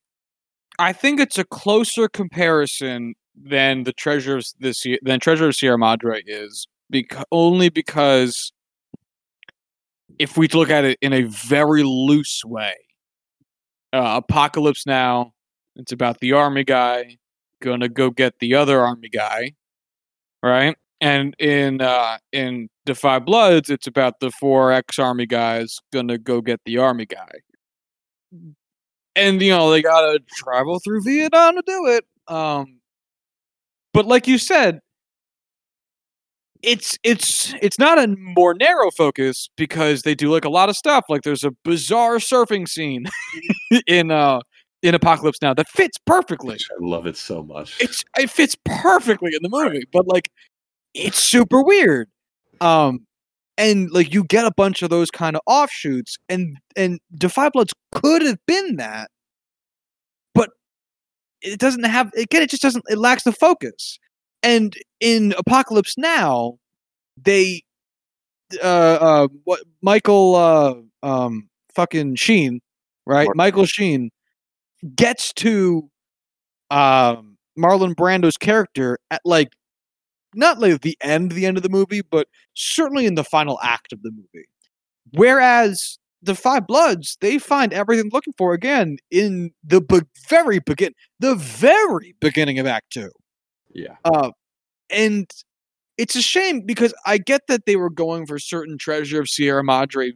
I think it's a closer comparison than the treasure of this year than treasure of Sierra Madre is because only because if we look at it in a very loose way, uh, Apocalypse Now, it's about the army guy gonna go get the other army guy, right? And in uh, in Da 5 Bloods, it's about the four ex army guys gonna go get the army guy and you know they gotta travel through Vietnam to do it. Um, but like you said, it's it's it's not a more narrow focus because they do like a lot of stuff. Like there's a bizarre surfing scene <laughs> in uh in Apocalypse Now that fits perfectly. I love it so much. It's it fits perfectly in the movie, but like it's super weird. Um, and like you get a bunch of those kind of offshoots and and da 5 bloods could have been that but it doesn't have again it just doesn't it lacks the focus and in apocalypse now they uh uh what michael uh um fucking sheen right michael sheen gets to um marlon brando's character at like not like the end the end of the movie but certainly in the final act of the movie. Whereas the Five Bloods, they find everything looking for again in the be- very begin, the very beginning of Act Two. Yeah Uh, and it's a shame because I get that they were going for certain Treasure of Sierra Madre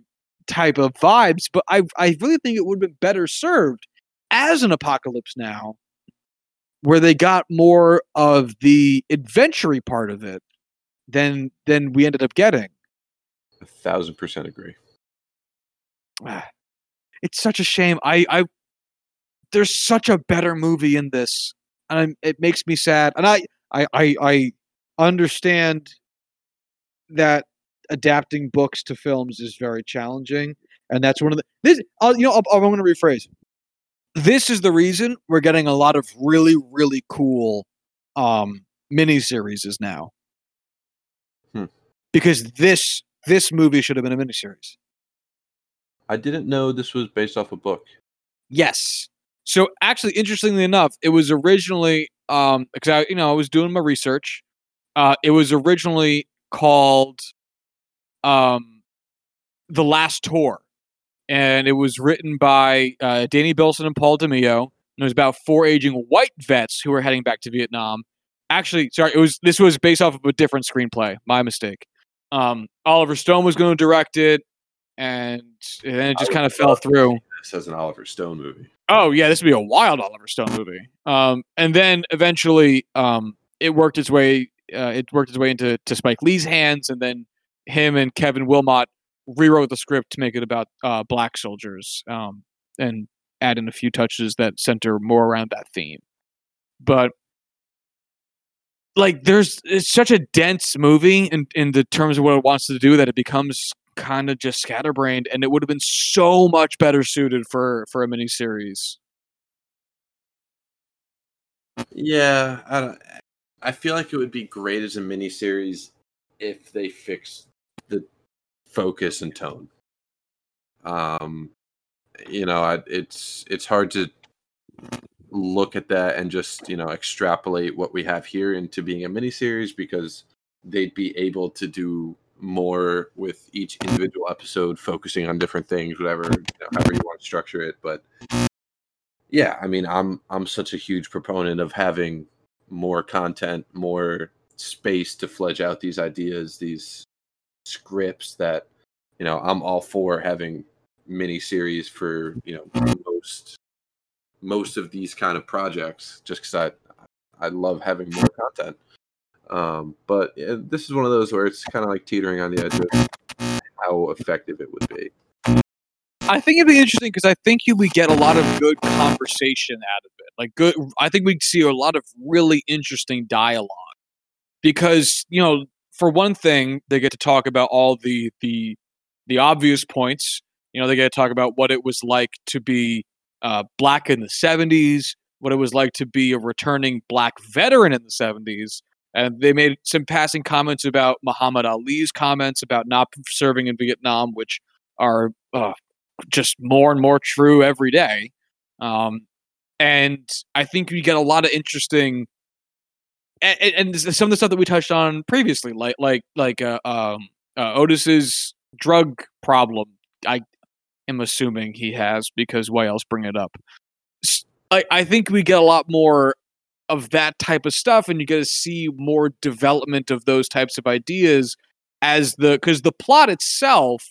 type of vibes, but I I really think it would have been better served as an Apocalypse Now, where they got more of the adventure part of it than than we ended up getting. a thousand percent agree Ah, It's such a shame. I I there's such a better movie in this, and I'm, it makes me sad. And I I I, I understand that adapting books to films is very challenging, and that's one of the this. I'll, you know, I'll, I'm going to rephrase. This is the reason we're getting a lot of really really cool um miniseries now. Hmm. Because this this movie should have been a miniseries. i didn't know this was based off a book Yes. So actually, interestingly enough, it was originally um because I you know I was doing my research. Uh, it was originally called um the Last Tour, and it was written by uh, Danny Bilson and Paul De Meo. And it was about four aging white vets who were heading back to Vietnam. Actually, sorry, it was this was based off of a different screenplay. My mistake. Um, Oliver Stone was going to direct it, and, and then it just kind of fell through. This as an oliver stone movie Oh yeah, this would be a wild Oliver Stone movie. Um, and then eventually, um, it worked its way. Uh, it worked its way into to Spike Lee's hands, and then him and Kevin Willmott rewrote the script to make it about uh, black soldiers, um, and add in a few touches that center more around that theme. But like, there's it's such a dense movie in in the terms of what it wants to do that it becomes kind of just scatterbrained, and it would have been so much better suited for for a miniseries. Yeah, I don't. I feel like it would be great as a miniseries if they fixed the focus and tone. Um, you know, I, it's it's hard to look at that and just you know extrapolate what we have here into being a miniseries because they'd be able to do more with each individual episode focusing on different things whatever you know, however you want to structure it but yeah i mean i'm i'm such a huge proponent of having more content more space to fledge out these ideas these scripts that you know i'm all for having mini series for you know most most of these kind of projects just because i i love having more content um but this is one of those where it's kind of like teetering on the edge of how effective it would be I think it'd be interesting because I think you would get a lot of good conversation out of it. Like good, I think we'd see a lot of really interesting dialogue because you know, for one thing, they get to talk about all the the the obvious points. You know, they get to talk about what it was like to be uh, black in the 70s, what it was like to be a returning black veteran in the 70s. And they made some passing comments about Muhammad Ali's comments about not serving in Vietnam, which are uh, just more and more true every day. Um, and I think we get a lot of interesting and, and, some of the stuff that we touched on previously, like like like uh, um, uh, Otis's drug problem. I am assuming he has because why else bring it up? I, I think we get a lot more of that type of stuff, and you get to see more development of those types of ideas as the because the plot itself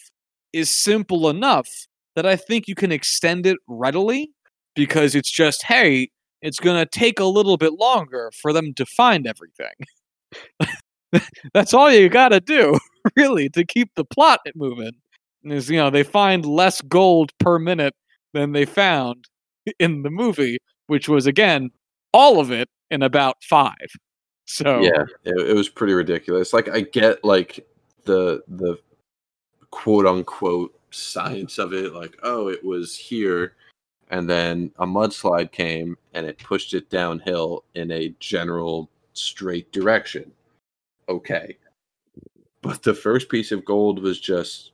is simple enough that I think you can extend it readily because it's just hey, it's going to take a little bit longer for them to find everything. <laughs> That's all you got to do, <laughs> really, to keep the plot moving. Is you know they find less gold per minute than they found in the movie, which was again all of it in about five. So yeah, it, it was pretty ridiculous. Like I get like the the quote unquote science of it, like oh it was here, and then a mudslide came and it pushed it downhill in a general straight direction. Okay. But the first piece of gold was just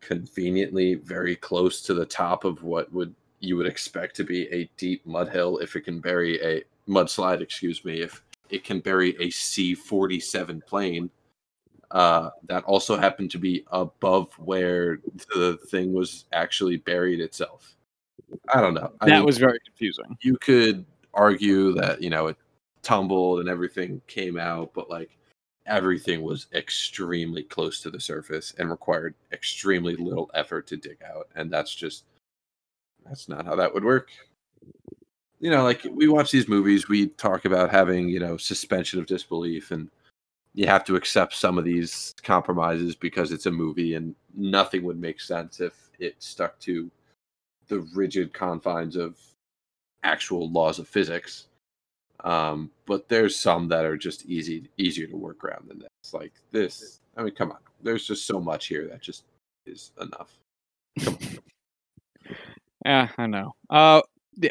conveniently very close to the top of what would you would expect to be a deep mud hill if it can bury a mudslide, excuse me, if it can bury a C forty seven plane. Uh, that also happened to be above where the thing was actually buried itself. I don't know. I that mean, was very confusing. You could argue that you know it tumbled and everything came out, but like everything was extremely close to the surface and required extremely little effort to dig out, and that's just that's not how that would work. You know, like we watch these movies, we talk about having you know suspension of disbelief and you have to accept some of these compromises because it's a movie and nothing would make sense if it stuck to the rigid confines of actual laws of physics. Um, but there's some that are just easy easier to work around than this. Like this, I mean, come on. There's just so much here that just is enough. Yeah, I know. Uh,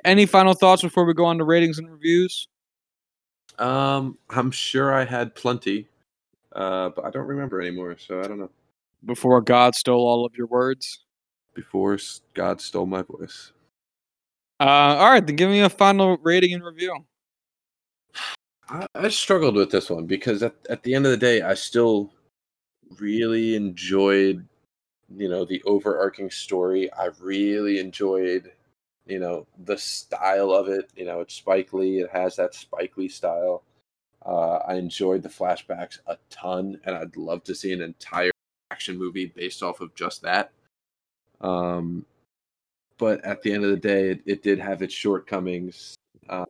any final thoughts before we go on to ratings and reviews? Um, I'm sure I had plenty, uh, but I don't remember anymore, so I don't know. Before God stole all of your words before God stole my voice. Uh, all right, then give me a final rating and review. I, I struggled with this one because at, at the end of the day, I still really enjoyed, you know, the overarching story. I really enjoyed, you know, the style of it. You know, it's Spike Lee. It has that Spike Lee style. Uh, I enjoyed the flashbacks a ton, and I'd love to see an entire action movie based off of just that. Um, but at the end of the day, it, it did have its shortcomings. Uh,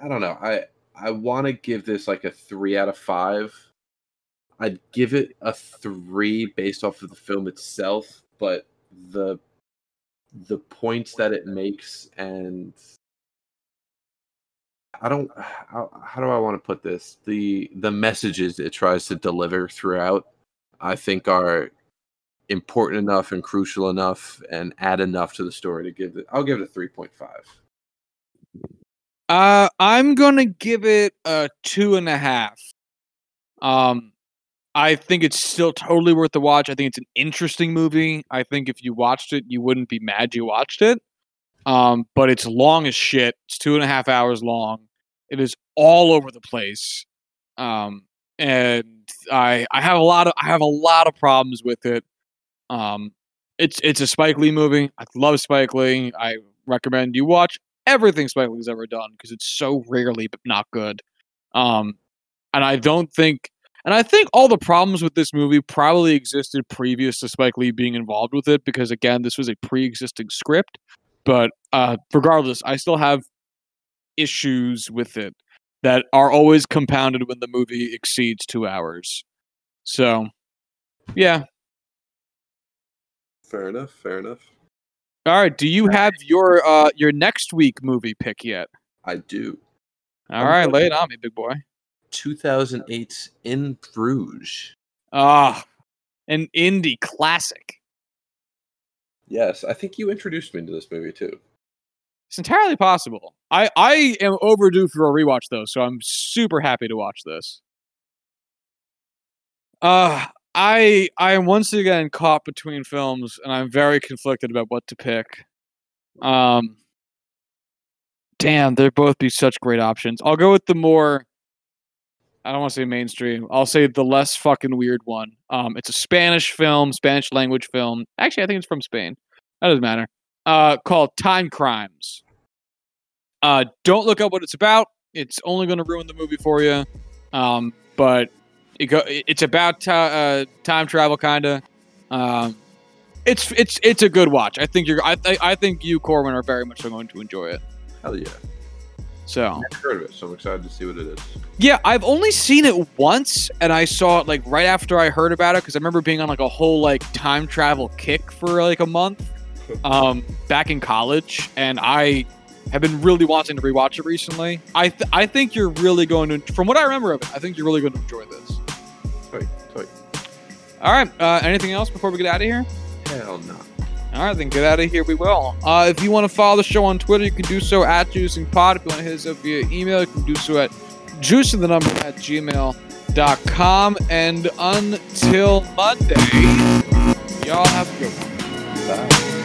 I don't know. I I want to give this like a three out of five. I'd give it a three based off of the film itself, but the the points that it makes and I don't how, how do I want to put this? The the messages it tries to deliver throughout I think are important enough and crucial enough and add enough to the story to give it I'll give it a 3.5. Uh I'm gonna give it a two and a half. Um I think it's still totally worth the watch. I think it's an interesting movie. I think if you watched it, you wouldn't be mad you watched it. Um, but it's long as shit. It's two and a half hours long. It is all over the place. Um, and I I have a lot of I have a lot of problems with it. Um, it's it's a Spike Lee movie. I love Spike Lee. I recommend you watch everything Spike Lee's ever done because it's so rarely but not good. Um, and I don't think, and I think all the problems with this movie probably existed previous to Spike Lee being involved with it because again, this was a pre-existing script. But uh, regardless, I still have issues with it that are always compounded when the movie exceeds two hours. So, yeah, Fair enough. Fair enough. All right. Do you have your uh your next week movie pick yet? I do. All I'm right, lay it on me, big boy. 2008's In Bruges. Ah, an indie classic. Yes, I think you introduced me to this movie too. It's entirely possible. I I am overdue for a rewatch though, so I'm super happy to watch this. Uh I I am once again caught between films and I'm very conflicted about what to pick. Um damn, they'd both be such great options. I'll go with the more I don't want to say mainstream. I'll say the less fucking weird one. Um it's a Spanish film, Spanish language film. Actually, I think it's from Spain. That doesn't matter. Uh called Timecrimes. Uh don't look up what it's about. It's only going to ruin the movie for you. Um but it go, it's about ti uh, time travel, kind of. Um, it's it's it's a good watch. I think you're. I th- I think you, Corwin, are very much going to enjoy it. Hell yeah. So Never heard of it, so I'm excited to see what it is. yeah, I've only seen it once, and I saw it like right after I heard about it because I remember being on like a whole like time travel kick for like a month, <laughs> um, back in college, and I have been really wanting to rewatch it recently. I th- I think you're really going to, from what I remember of it, I think you're really going to enjoy this. Toy, toy. All right. Uh, anything else before we get out of here? Hell no. All right, then get out of here. We will. Uh, if you want to follow the show on Twitter, you can do so at Juicing Pod. If you want to hit us up via email, you can do so at juicing the number at gmail.com. And until Monday, y'all have a good one. Bye.